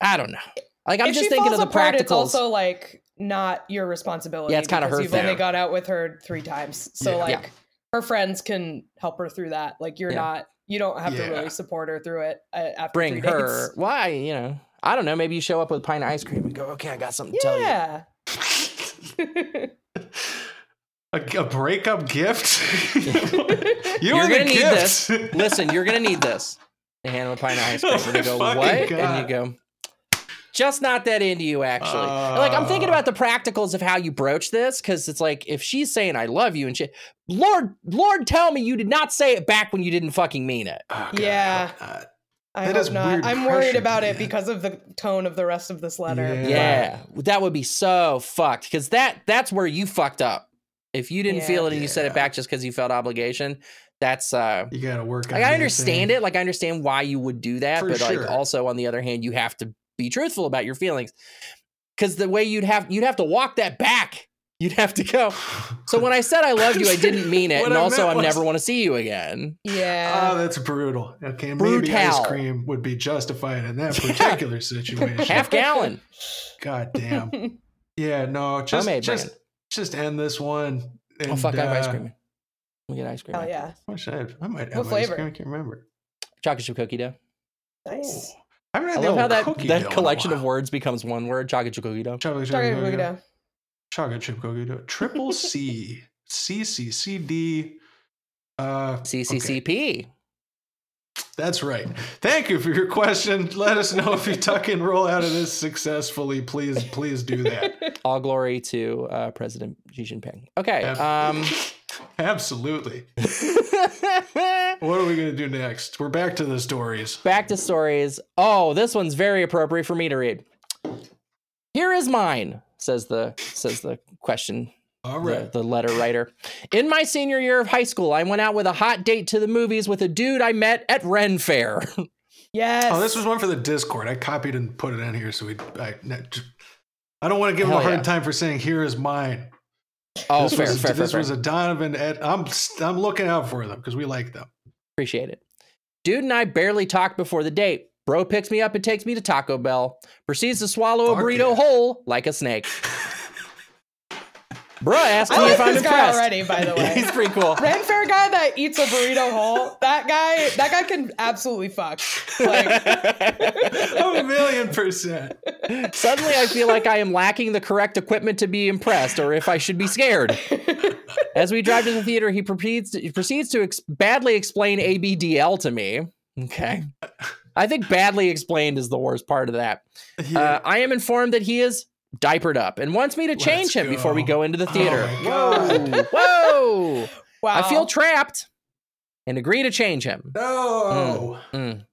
I don't know. Like I'm if just thinking of the apart, practicals. it's also like not your responsibility. Yeah, it's kinda because her You've thing. only got out with her three times, so Yeah. like Yeah. her friends can help her through that. Like you're Yeah. not, you don't have to really support her through it uh, after bring three her. dates. *laughs* Why? You know, I don't know. Maybe you show up with a pint of ice cream and go, okay, I got something to tell you. Yeah, *laughs* A, a breakup gift? *laughs* you You're gonna need gift. this. Listen, you're gonna need this. A hand of a pint of ice cream. Oh We're go, what? fucking And you go, just not that into you, actually. And, like, I'm thinking Uh. about the practicals of how you broach this, because it's like, if she's saying I love you and shit, Lord, Lord, tell me you did not say it back when you didn't fucking mean it. Oh, God, Yeah. uh, I that hope not. Weird I'm worried pressure, about it because of the tone of the rest of this letter. Yeah. Yeah, that would be so fucked, because that that's where you fucked up. If you didn't Yeah. feel it and you said it back just because you felt obligation, that's uh You gotta work on like I understand thing. it. Like I understand why you would do that, For but like also on the other hand, you have to be truthful about your feelings. Cause the way you'd have you'd have to walk that back. You'd have to go. So when I said I loved you, I didn't mean it, *laughs* and I also I was- never want to see you again. Yeah. Oh, that's brutal. Okay, maybe ice Brutal. cream would be justified in that *laughs* particular situation. Half gallon. God damn. *laughs* Yeah, no, just Homemade just brand. just end this one. Oh and, fuck, I have ice uh, cream. We get ice cream. Hell after yeah. this. What should I, have? I might have What ice flavor? cream. I can't remember. Chocolate chip cookie dough. Nice. Oh, I, haven't had I the love how that that dough in a collection of words becomes one word. Chocolate chip cookie dough. Chocolate chip Chocolate cookie cookie dough. dough. Chip cookie dough. Triple C. *laughs* C C C D. Uh, okay. CCCP. That's right. Thank you for your question. Let us know if you tuck and roll out of this successfully. Please, please do that. *laughs* All glory to uh, President Xi Jinping. Okay. Ab- Um. *laughs* Absolutely. What are we going to do next? We're back to the stories. Back to stories. Oh, this one's very appropriate for me to read. Here is mine, says the says the question All the, the letter writer. In my senior year of high school, I went out with a hot date to the movies with a dude I met at Ren Fair. *laughs* Yes. Oh, this was one for the Discord. I copied and put it in here so we. I, I don't want to give him a hard yeah. time for saying "here is mine." oh, this fair, was, fair, fair, This fair. was a Donovan. Ed, I'm I'm looking out for them because we like them. Appreciate it. Dude and I barely talked before the date. Bro picks me up and takes me to Taco Bell. Proceeds to swallow a burrito whole like a snake. *laughs* Bruh asked I me like if I'm this guy impressed. already, by the *laughs* way. He's pretty cool. Ren Fair guy that eats a burrito whole. That guy. That guy can absolutely fuck. Like, *laughs* a million percent. Suddenly, I feel like I am lacking the correct equipment to be impressed, or if I should be scared. As we drive to the theater, he proceeds to, he proceeds to ex- badly explain ABDL to me. Okay. I think badly explained is the worst part of that. Uh, I am informed that he is diapered up and wants me to change Let's him before we go. go into the theater. Oh. Whoa! *laughs* Whoa! wow. I feel trapped and agree to change him. no. Mm.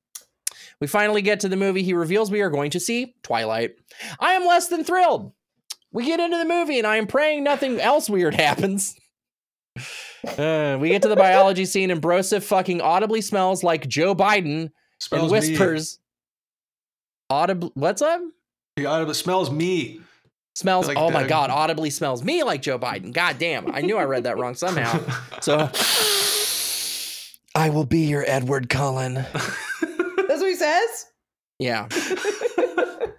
We finally get to the movie. He reveals we are going to see Twilight. I am less than thrilled. We get into the movie, and I am praying nothing else weird happens. *laughs* Uh, we get to the biology scene, and Broseph fucking audibly smells like Joe Biden Smells and whispers. Audibly, what's up? Me. He audibly smells me. Smells. Like oh my god! Audibly smells me like Joe Biden. God damn! I knew I read that wrong somehow. So, I will be your Edward Cullen. That's what he says. Yeah.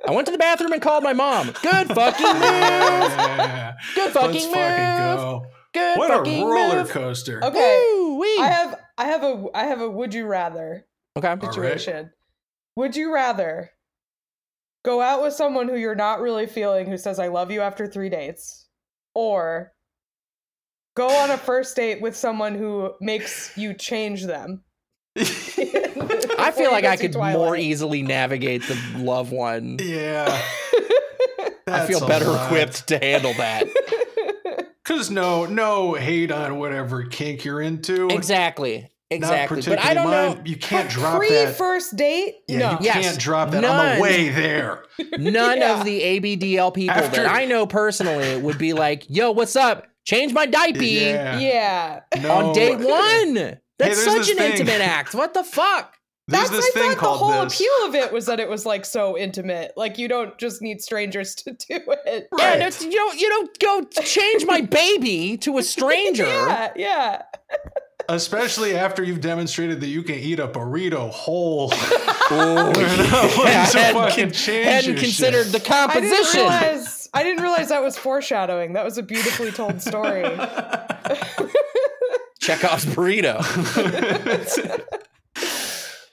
I went to the bathroom and called my mom. Good fucking move. Yeah. *laughs* Good fucking Let's move. fucking go. Good What a roller move. coaster. Okay. Woo-wee. I have. I have a. I have a. Would you rather okay. right. situation? Would you rather go out with someone who you're not really feeling, who says "I love you" after three dates, or go on a first date with someone who makes you change them? *laughs* I feel like I could more easily navigate the love one. yeah. *laughs* I feel better lot. equipped to handle that. *laughs* Cause no, no hate on whatever kink you're into. exactly. Not Exactly. But I don't know. You can't drop Pre that. first date? yeah, no. you Yes. can't drop that. None. I'm away there. *laughs* *laughs* None Yeah. of the ABDL people After- that I know personally would be like, yo, what's up? Change my diaper Yeah. Yeah. No. on day one. That's there's such an thing. intimate act. What the fuck? There's That's this I thing thought the whole this. appeal of it was that it was like so intimate. Like you don't just need strangers to *laughs* do it. Yeah, Right. you don't you don't go change my baby to a stranger. Yeah, yeah. Especially after you've demonstrated that you can eat a burrito whole. *laughs* Oh, *laughs* yeah, to hadn't, con- hadn't considered shit. the I didn't composition. realize I didn't realize that was foreshadowing. That was a beautifully told story. *laughs* Chekhov's burrito.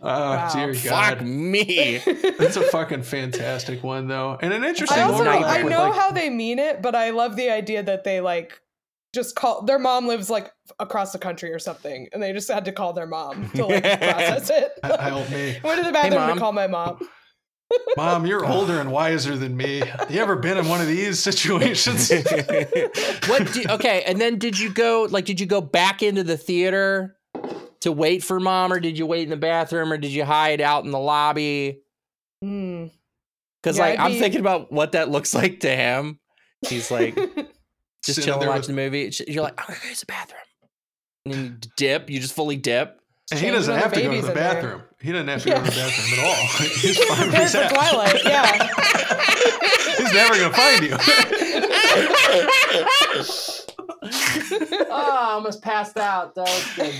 Oh Wow. dear Fuck God, me. that's a fucking fantastic one though, and an interesting I also overlap I know like- how they mean it, but I love the idea that they like just call their mom lives like across the country or something, and they just had to call their mom *laughs* to like process it. *laughs* Help me. *laughs* Went to the bathroom Mom. to call my mom. Mom, you're older and wiser than me. You ever been in one of these situations? what? Do, okay, and then did you go? Like, did you go back into the theater to wait for mom, or did you wait in the bathroom, or did you hide out in the lobby? Hmm. Because Yeah, like I'd I'm be- thinking about what that looks like to him. He's like just Sitting chilling there watching with- the movie. You're like, oh, it's a bathroom. And then you dip. You just fully dip. And he doesn't when have to go to the in there. bathroom. He doesn't have to go to the bathroom at all. He's *laughs* He's fine where prepared he's for. Twilight. Yeah. *laughs* He's never gonna find you. *laughs* oh, I almost passed out. That was good.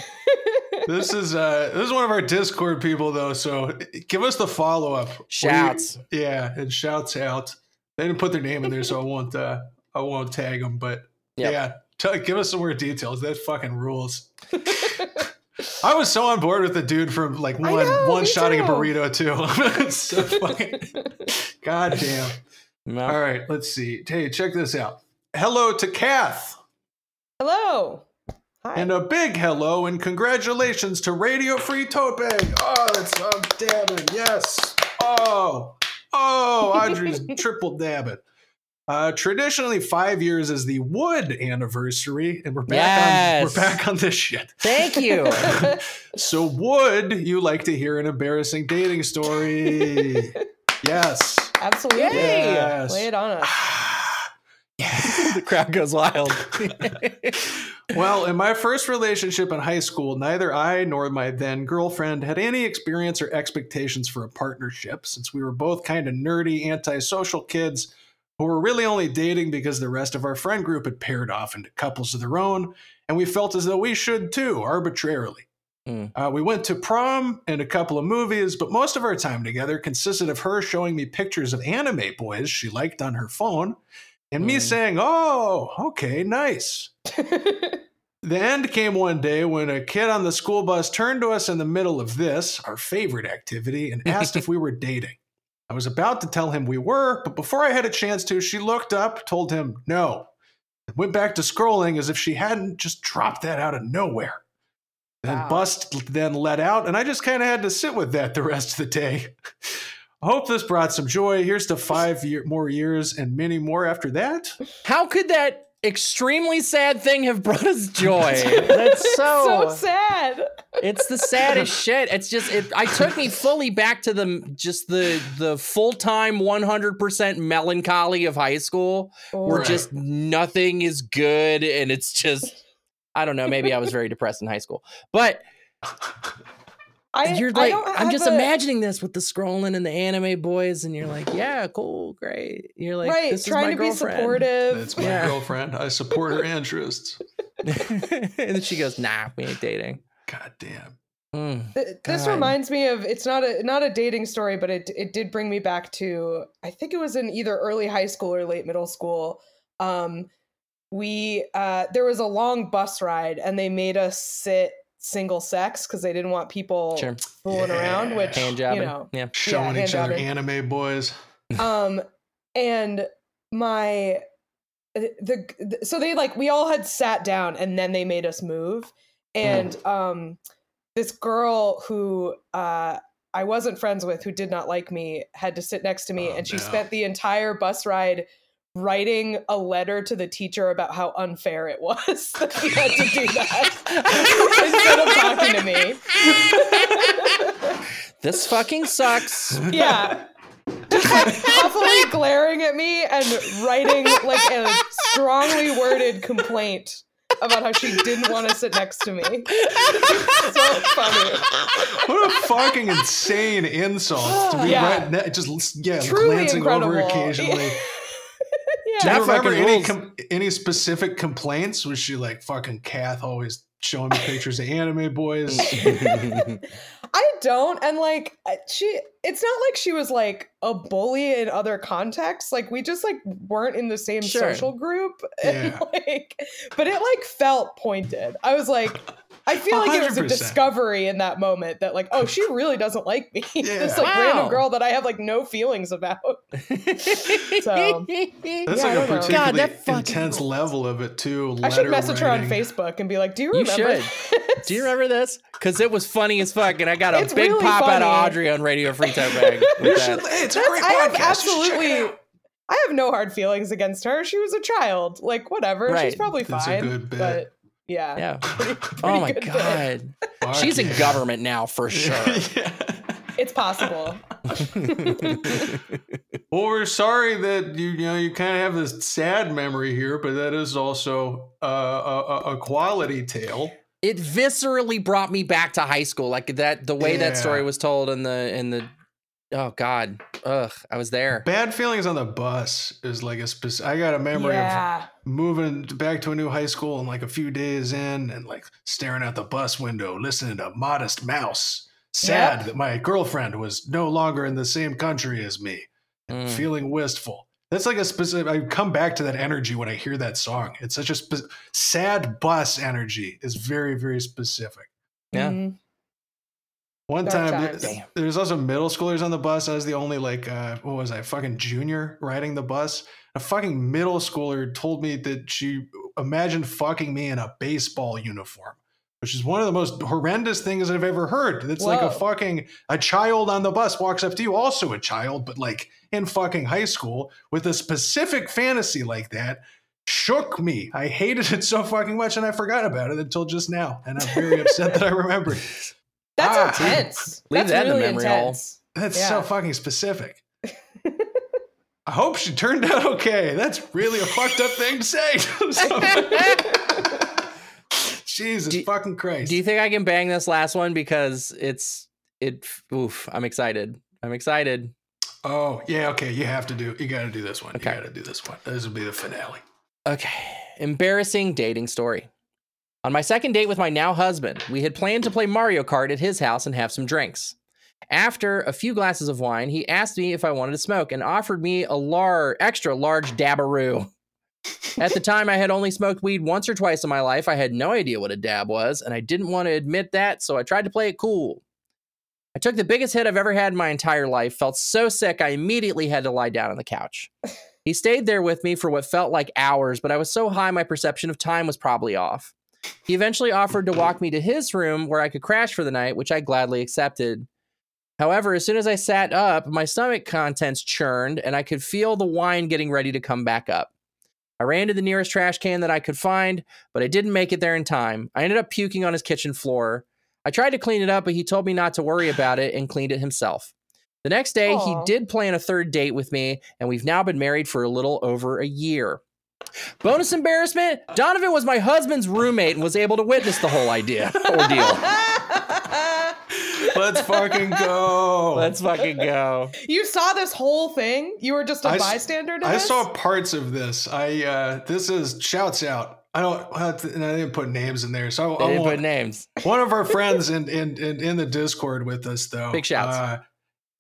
this is uh this is one of our Discord people though, so give us the follow up. Shouts. Yeah, and shouts out. They didn't put their name in there, so I won't uh I won't tag them, but Yep. yeah. Tell, give us some more details. That fucking rules. *laughs* I was so on board with the dude from like one know, one me shotting a burrito too. *laughs* So fucking *laughs* God damn. No. All right, let's see. Hey, check this out. Hello to Kath. Hello. Hi. And a big hello and congratulations to Radio Free Tote Oh, that's I'm dabbing. Yes. Oh, oh, Audrey's triple dabbing. Uh, traditionally, five years is the wood anniversary, and we're back on we're back on this shit. Thank you. *laughs* So, would you like to hear an embarrassing dating story? yes. Absolutely. Yes. Lay it on us. *sighs* *laughs* the crowd goes wild. *laughs* Well, in my first relationship in high school, neither I nor my then girlfriend had any experience or expectations for a partnership since we were both kind of nerdy, antisocial kids who were really only dating because the rest of our friend group had paired off into couples of their own, and we felt as though we should too, arbitrarily. Mm. Uh, we went to prom and a couple of movies, but most of our time together consisted of her showing me pictures of anime boys she liked on her phone and me Mm. saying, Oh, okay, nice. *laughs* The end came one day when a kid on the school bus turned to us in the middle of this, our favorite activity, and asked if we were dating. I was about to tell him we were, but before I had a chance to, she looked up, told him no, and went back to scrolling as if she hadn't just dropped that out of nowhere. Then Wow. bust then let out, and I just kind of had to sit with that the rest of the day. *laughs* I hope this brought some joy. Here's to five year, more years and many more after that. How could that extremely sad thing have brought us *laughs* joy? That's *laughs* so so. sad. it's the saddest *laughs* shit. It's just it. I took me fully back to the just the the full time one hundred percent melancholy of high school, where just nothing is good, and it's just. I don't know. Maybe I was very depressed in high school, but I, you're I like, don't I'm just a- imagining this with the scrolling and the anime boys, and you're like, yeah, cool, great. You're like, right, this is trying my to be supportive. That's my Yeah. girlfriend. I support her interests. *laughs* and then she goes, nah, we ain't dating. God damn. Mm. Th- This God. reminds me of it's not a not a dating story, but it it did bring me back to I think it was in either early high school or late middle school. Um, we uh, there was a long bus ride, and they made us sit single sex because they didn't want people Sure. fooling around. Which Hand jobbing. you know, yeah. Showing hand each other anime boys. *laughs* um and my the, the so they like we all had sat down and then they made us move and um this girl who uh I wasn't friends with who did not like me had to sit next to me Oh, and she no. spent the entire bus ride writing a letter to the teacher about how unfair it was *laughs* that he had to do that *laughs* instead of talking to me. *laughs* This fucking sucks. Yeah. Just like huffily glaring at me and writing like a strongly worded complaint about how she didn't want to sit next to me. so funny. What a fucking insane insult to be Yeah. right ne- just yeah, Truly glancing over incredible. Occasionally. Do you That remember any com- any specific complaints? Was she like fucking Kath always showing me *laughs* pictures of anime boys? *laughs* I don't. And like she it's not like she was like a bully in other contexts. Like we just like weren't in the same Sure. social group. And *laughs* Yeah. like but it like felt pointed. I was like, I feel like it was a discovery in that moment that like, oh, she really doesn't like me. *laughs* this Yeah. like Wow. random girl that I have like no feelings about. *laughs* So- That's Yeah, like a don't know. particularly God, that intense rules. level of it too. I should letter message her on. Facebook and be like, "Do you You remember?" should. this?" Do you remember this? Because it was funny as fuck, and I got a It's big really pop out of. Audrey on Radio Free Tote Bag. With should, it's a That's- great I have podcast. You should check it absolutely- I have no hard feelings against her. She was a child. Like whatever. Right. She's probably That's a fine. good bit. But yeah. Yeah. *laughs* Pretty- Oh my good bit. god. She's in government now for sure. yeah. *laughs* It's possible. *laughs* Well, we're sorry that you you know you kind of have this sad memory here, but that is also uh, a, a, a quality tale. it viscerally brought me back to high school. Like that the way that story was told in the in the oh god. Ugh, I was there. Bad feelings on the bus is like a specific. I got a memory of moving back to a new high school and like a few days in and like staring out the bus window, listening to Modest Mouse, sad Yep. that my girlfriend was no longer in the same country as me, and Mm. feeling wistful. That's like a specific. I come back to that energy when I hear that song. It's such a spe- sad bus energy. is very very specific. Yeah. Mhm. One Dark time, there, th- there's also middle schoolers on the bus. I was the only like, uh, what was I, fucking junior riding the bus. A fucking middle schooler told me that she imagined fucking me in a baseball uniform, which is one of the most horrendous things I've ever heard. It's like a fucking a child on the bus walks up to you, also a child, but like in fucking high school with a specific fantasy like that. Shook me. I hated it so fucking much, and I forgot about it until just now. And I'm very *laughs* upset that I remembered. That's Ah. intense. Leave That's that in the really memory hole. intense. That's Yeah. so fucking specific. *laughs* I hope she turned out okay. That's really a fucked up thing to say. *laughs* *laughs* Jesus Do- fucking Christ. Do you think I can bang this last one because it's it oof, I'm excited. I'm excited. oh, yeah, okay. You have to do you gotta do this one. Okay. You gotta do this one. This will be the finale. Okay. Embarrassing dating story. On my second date with my now husband, we had planned to play Mario Kart at his house and have some drinks. After a few glasses of wine, he asked me if I wanted to smoke and offered me a lar- extra large dabaroo. At the time, I had only smoked weed once or twice in my life. I had no idea what a dab was, and I didn't want to admit that, so I tried to play it cool. I took the biggest hit I've ever had in my entire life, felt so sick I immediately had to lie down on the couch. *laughs* He stayed there with me for what felt like hours, but I was so high my perception of time was probably off. He eventually offered to walk me to his room where I could crash for the night, which I gladly accepted. However, as soon as I sat up, my stomach contents churned and I could feel the wine getting ready to come back up. I ran to the nearest trash can that I could find, but I didn't make it there in time. I ended up puking on his kitchen floor. I tried to clean it up, but he told me not to worry about it and cleaned it himself. The next day, he did plan a third date with me, and we've now been married for a little over a year. Bonus embarrassment Donovan was my husband's roommate and was able to witness the whole idea ordeal. Let's fucking go. Let's fucking go. you saw this whole thing? You were just a I s- bystander to I this? saw parts of this. I uh this is shouts out. I don't well, and I didn't put names in there. So They I, didn't won't- put names. One of our friends in in in, in the Discord with us though. Big shouts. Uh,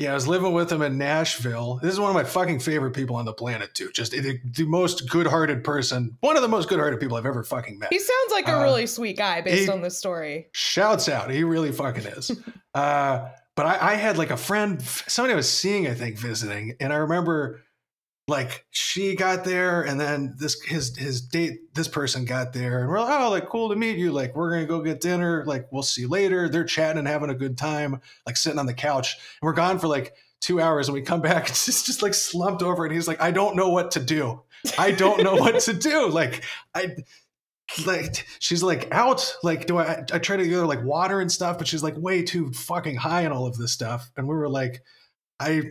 yeah, I was living with him in Nashville. This is one of my fucking favorite people on the planet too. Just the, the most good-hearted person, one of the most good-hearted people I've ever fucking met. He sounds like a Uh, really sweet guy based on this story. Shouts out, he really fucking is. *laughs* uh, but I, I had like a friend, somebody I was seeing, I think, visiting, and I remember like she got there and then this his his date this person got there and we're like oh like cool to meet you. Like we're gonna go get dinner. Like we'll see you later. They're chatting and having a good time like sitting on the couch. And we're gone for like two hours and we come back *laughs* and just just like slumped over and he's like i don't know what to do. I don't know what to do. *laughs* Like i like she's like out. Like do i i try to give her like water and stuff but she's like way too fucking high on all of this stuff. And we were like i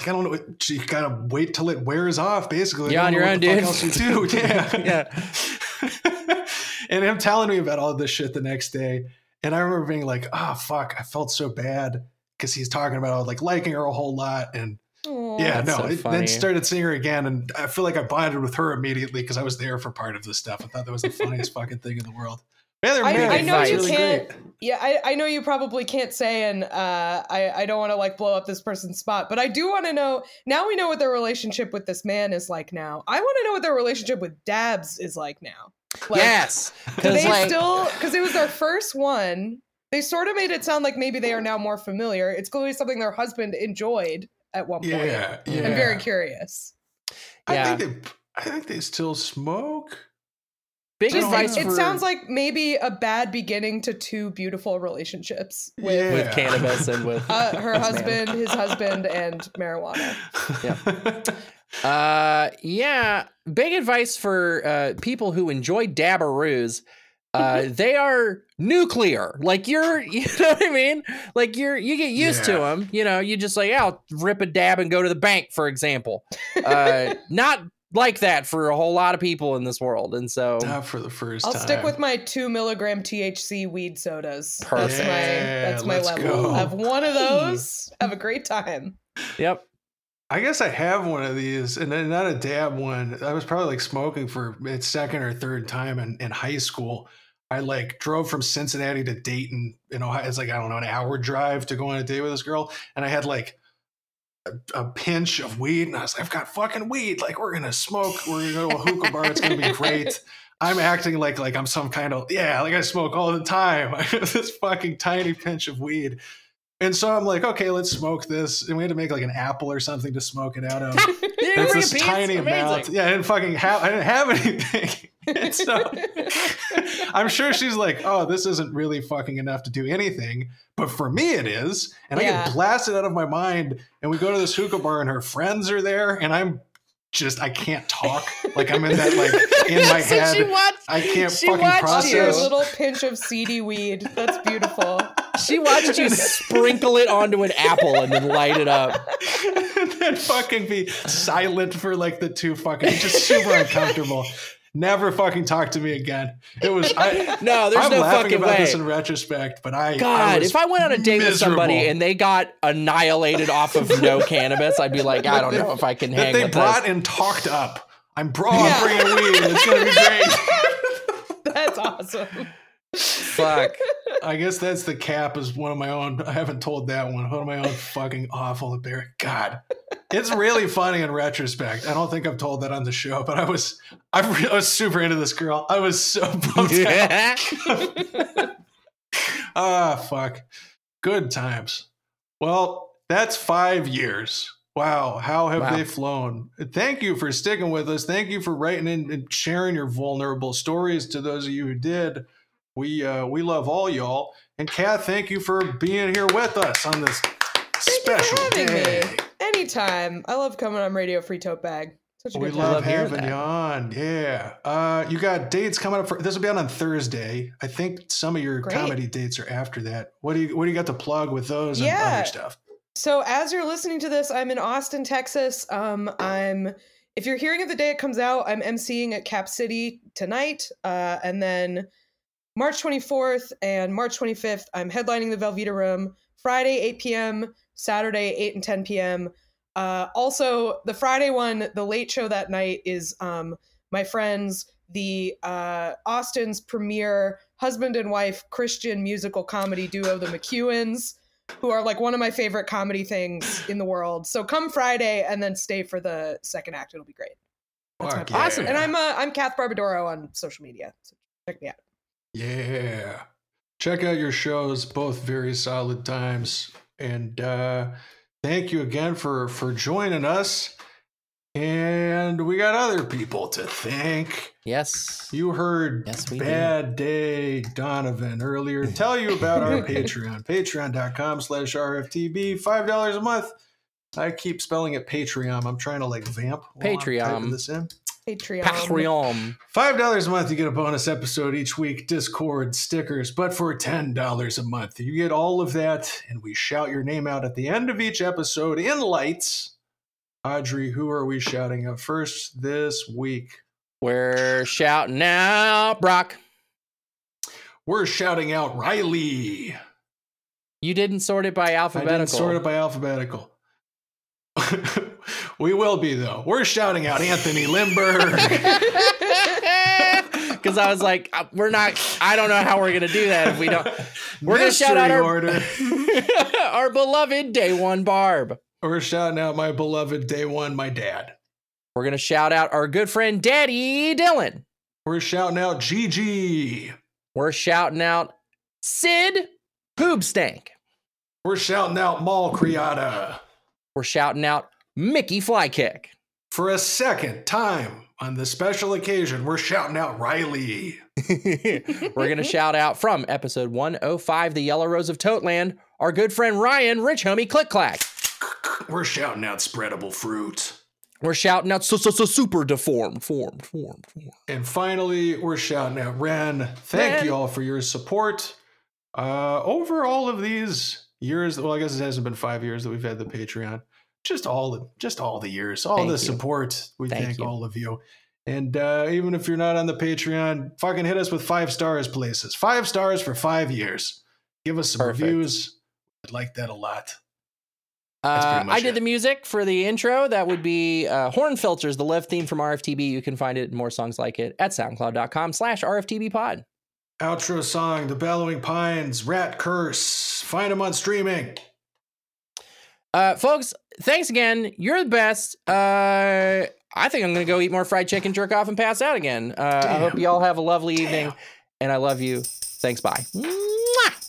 I don't know. You gotta wait till it wears off. Basically, You're on your own, dude. you do. *laughs* Yeah, Yeah. *laughs* and him telling me about all this shit the next day, and I remember being like, "Oh fuck," I felt so bad because he's talking about like liking her a whole lot, and Aw. yeah, no. so it, then started seeing her again, and I feel like I bonded with her immediately because I was there for part of this stuff. I thought that was the funniest fucking thing in the world. Yeah, I. I know you really can't. great. Yeah, I, I know you probably can't say, and uh, I I don't want to like blow up this person's spot, but I do want to know. Now we know what their relationship with this man is like. Now I want to know what their relationship with Dabs is like now. Like, yes, because they like still because it was their first one. They sort of made it sound like maybe they are now more familiar. It's clearly something their husband enjoyed at one point. Yeah, yeah. I'm very curious. I Yeah. think they. I think they still smoke. Big Just, advice it, it sounds like maybe a bad beginning to two beautiful relationships with Yeah. with cannabis and with uh, her this man. husband, his husband, and marijuana. Uh, yeah. Big advice for uh, people who enjoy dabaroos. Uh, *laughs* they are nuclear. Like you're, *laughs* you know what I mean? Like you're, you get used to them. You know, you just like, yeah, I'll rip a dab and go to the bank, for example. Uh, *laughs* not like that for a whole lot of people in this world, and so Not for the 1st I'll time. stick with my two milligram THC weed sodas. Perfect. That's my Yeah, that's my let's level. go. Have one of those. Have a great time. yep. I guess I have one of these, and then not a dab one. I was probably like smoking for its second or third time in, in high school. I like drove from Cincinnati to Dayton in Ohio. It's like, I don't know, an hour drive to go on a date with this girl. And I had like a, a pinch of weed, and I was like, I've got fucking weed. Like, we're to smoke. We're to go to a hookah bar. It's to be *laughs* great. I'm acting like like I'm some kind of yeah, like I smoke all the time. *laughs* I have this fucking tiny pinch of weed. And so I'm like, okay, let's smoke this. And we had to make like an apple or something to smoke it out of. *laughs* Yeah, it's this tiny amount. Yeah, I didn't fucking have I didn't have anything. And *laughs* *laughs* so I'm sure she's like, oh, this isn't really fucking enough to do anything. But for me it is. And I get blasted out of my mind. And we go to this hookah bar and her friends are there, and I'm just I can't talk. Like I'm in that like in my *laughs* So head. she watched. I can't she fucking watched process. Your you. little pinch of seedy weed. That's beautiful. She watched you sprinkle it onto an apple and then light it up. and then fucking be silent for like the two fucking just super uncomfortable. Never fucking talk to me again. It was I *laughs* No, there's I'm no laughing fucking about way. this in retrospect, but I God, was if I went on a date with somebody and they got annihilated off of no *laughs* cannabis, I'd be like, I don't know if I can that hang they with brought this. and talked up. I'm bro, I'm bringing weed. It's gonna be great. *laughs* That's awesome. Fuck. *laughs* I guess that's the cap is one of my own. I haven't told that one. One of my own fucking awful embarrassing. God, it's really funny in retrospect. I don't think I've told that on the show, but I was, I, re- I was super into this girl. I was so *laughs* pumped. out. *laughs* Ah, fuck. Good times. Well, that's five years. Wow, how have Wow. they flown? Thank you for sticking with us. Thank you for writing in and sharing your vulnerable stories to those of you who did. We uh, we love all y'all. And Kath, thank you for being here with us on this special having me. day. Anytime. I love coming on Radio Free Tote Bag. Such a We good love, love having you on. Yeah. Uh, you got dates coming up for this will be on on Thursday. I think some of your Great. comedy dates are after that. What do you what do you got to plug with those and Yeah. other stuff? So as you're listening to this, I'm in Austin, Texas. Um, I'm if you're hearing it the day it comes out, I'm emceeing at Cap City tonight, uh, and then March 24th and March 25th, I'm headlining the Velveeta Room. Friday 8 p.m., Saturday 8 and 10 p.m. Uh, also, the Friday one, the late show that night is um, my friends, the uh, Austin's premier husband and wife Christian musical comedy duo, the McEwens who are like one of my favorite comedy things in the world. So come Friday and then stay for the second act. It'll be great. That's. Awesome. And I'm uh, I'm Kath Barbadoro on social media. So check me out. Yeah. Check out your shows, both very solid times. And uh thank you again for for joining us. And we got other people to thank. yes. You heard Yes, we do. Bad Day Donovan earlier. *laughs* Tell you about our Patreon. Patreon.com slash RFTB. Five dollars a month. I keep spelling it Patreon. I'm trying to like vamp. while I'm typing Patreon. This in. Patreon. Patreon. Five dollars a month, you get a bonus episode each week, Discord stickers. But for ten dollars a month, you get all of that, and we shout your name out at the end of each episode in lights. Audrey, who are we shouting out first this week? We're shouting out Brock. We're shouting out Riley. You didn't sort it by alphabetical. I alphabetical. didn't sort it by alphabetical. *laughs* we will be though. We're shouting out Anthony Limburg. because *laughs* I was like, uh, we're not. I don't know how we're gonna do that if we don't. We're gonna shout out our order. *laughs* our beloved day one Barb. We're shouting out my beloved day one, my dad. We're gonna shout out our good friend Daddy Dylan. We're shouting out Gigi. We're shouting out Sid Hoobstank. We're shouting out Mall Criada. We're shouting out Mickey Flykick. For a second time on this special occasion, we're shouting out Riley. *laughs* We're gonna shout out from episode 105, The Yellow Rose of Toteland, our good friend Ryan, Rich Homie Click Clack. *laughs* We're shouting out Spreadable Fruit. We're shouting out so so so super deformed, formed, formed, formed. And finally, we're shouting out Ren. Thank Ren. you all for your support. Uh, over all of these years, well, I guess it hasn't been five years that we've had the Patreon. Just all the just all the years, all Thank the you. support. We Thank thank all of you. And uh, even if you're not on the Patreon, fucking hit us with five stars, places. Five stars for five years. Give us some Perfect. reviews. I'd like that a lot. Uh, I did it. the music for the intro. That would be uh, Horn Filters, the live theme from RFTB. You can find it and more songs like it at soundcloud.com slash RFTB pod. Outro song, The Bellowing Pines, Rat Curse. Find them on streaming. Uh, folks, thanks again. You're the best. Uh, I think I'm going to go eat more fried chicken, jerk off, and pass out again. Uh, I hope you all have a lovely evening, Damn. and I love you. Thanks. Bye. Mwah!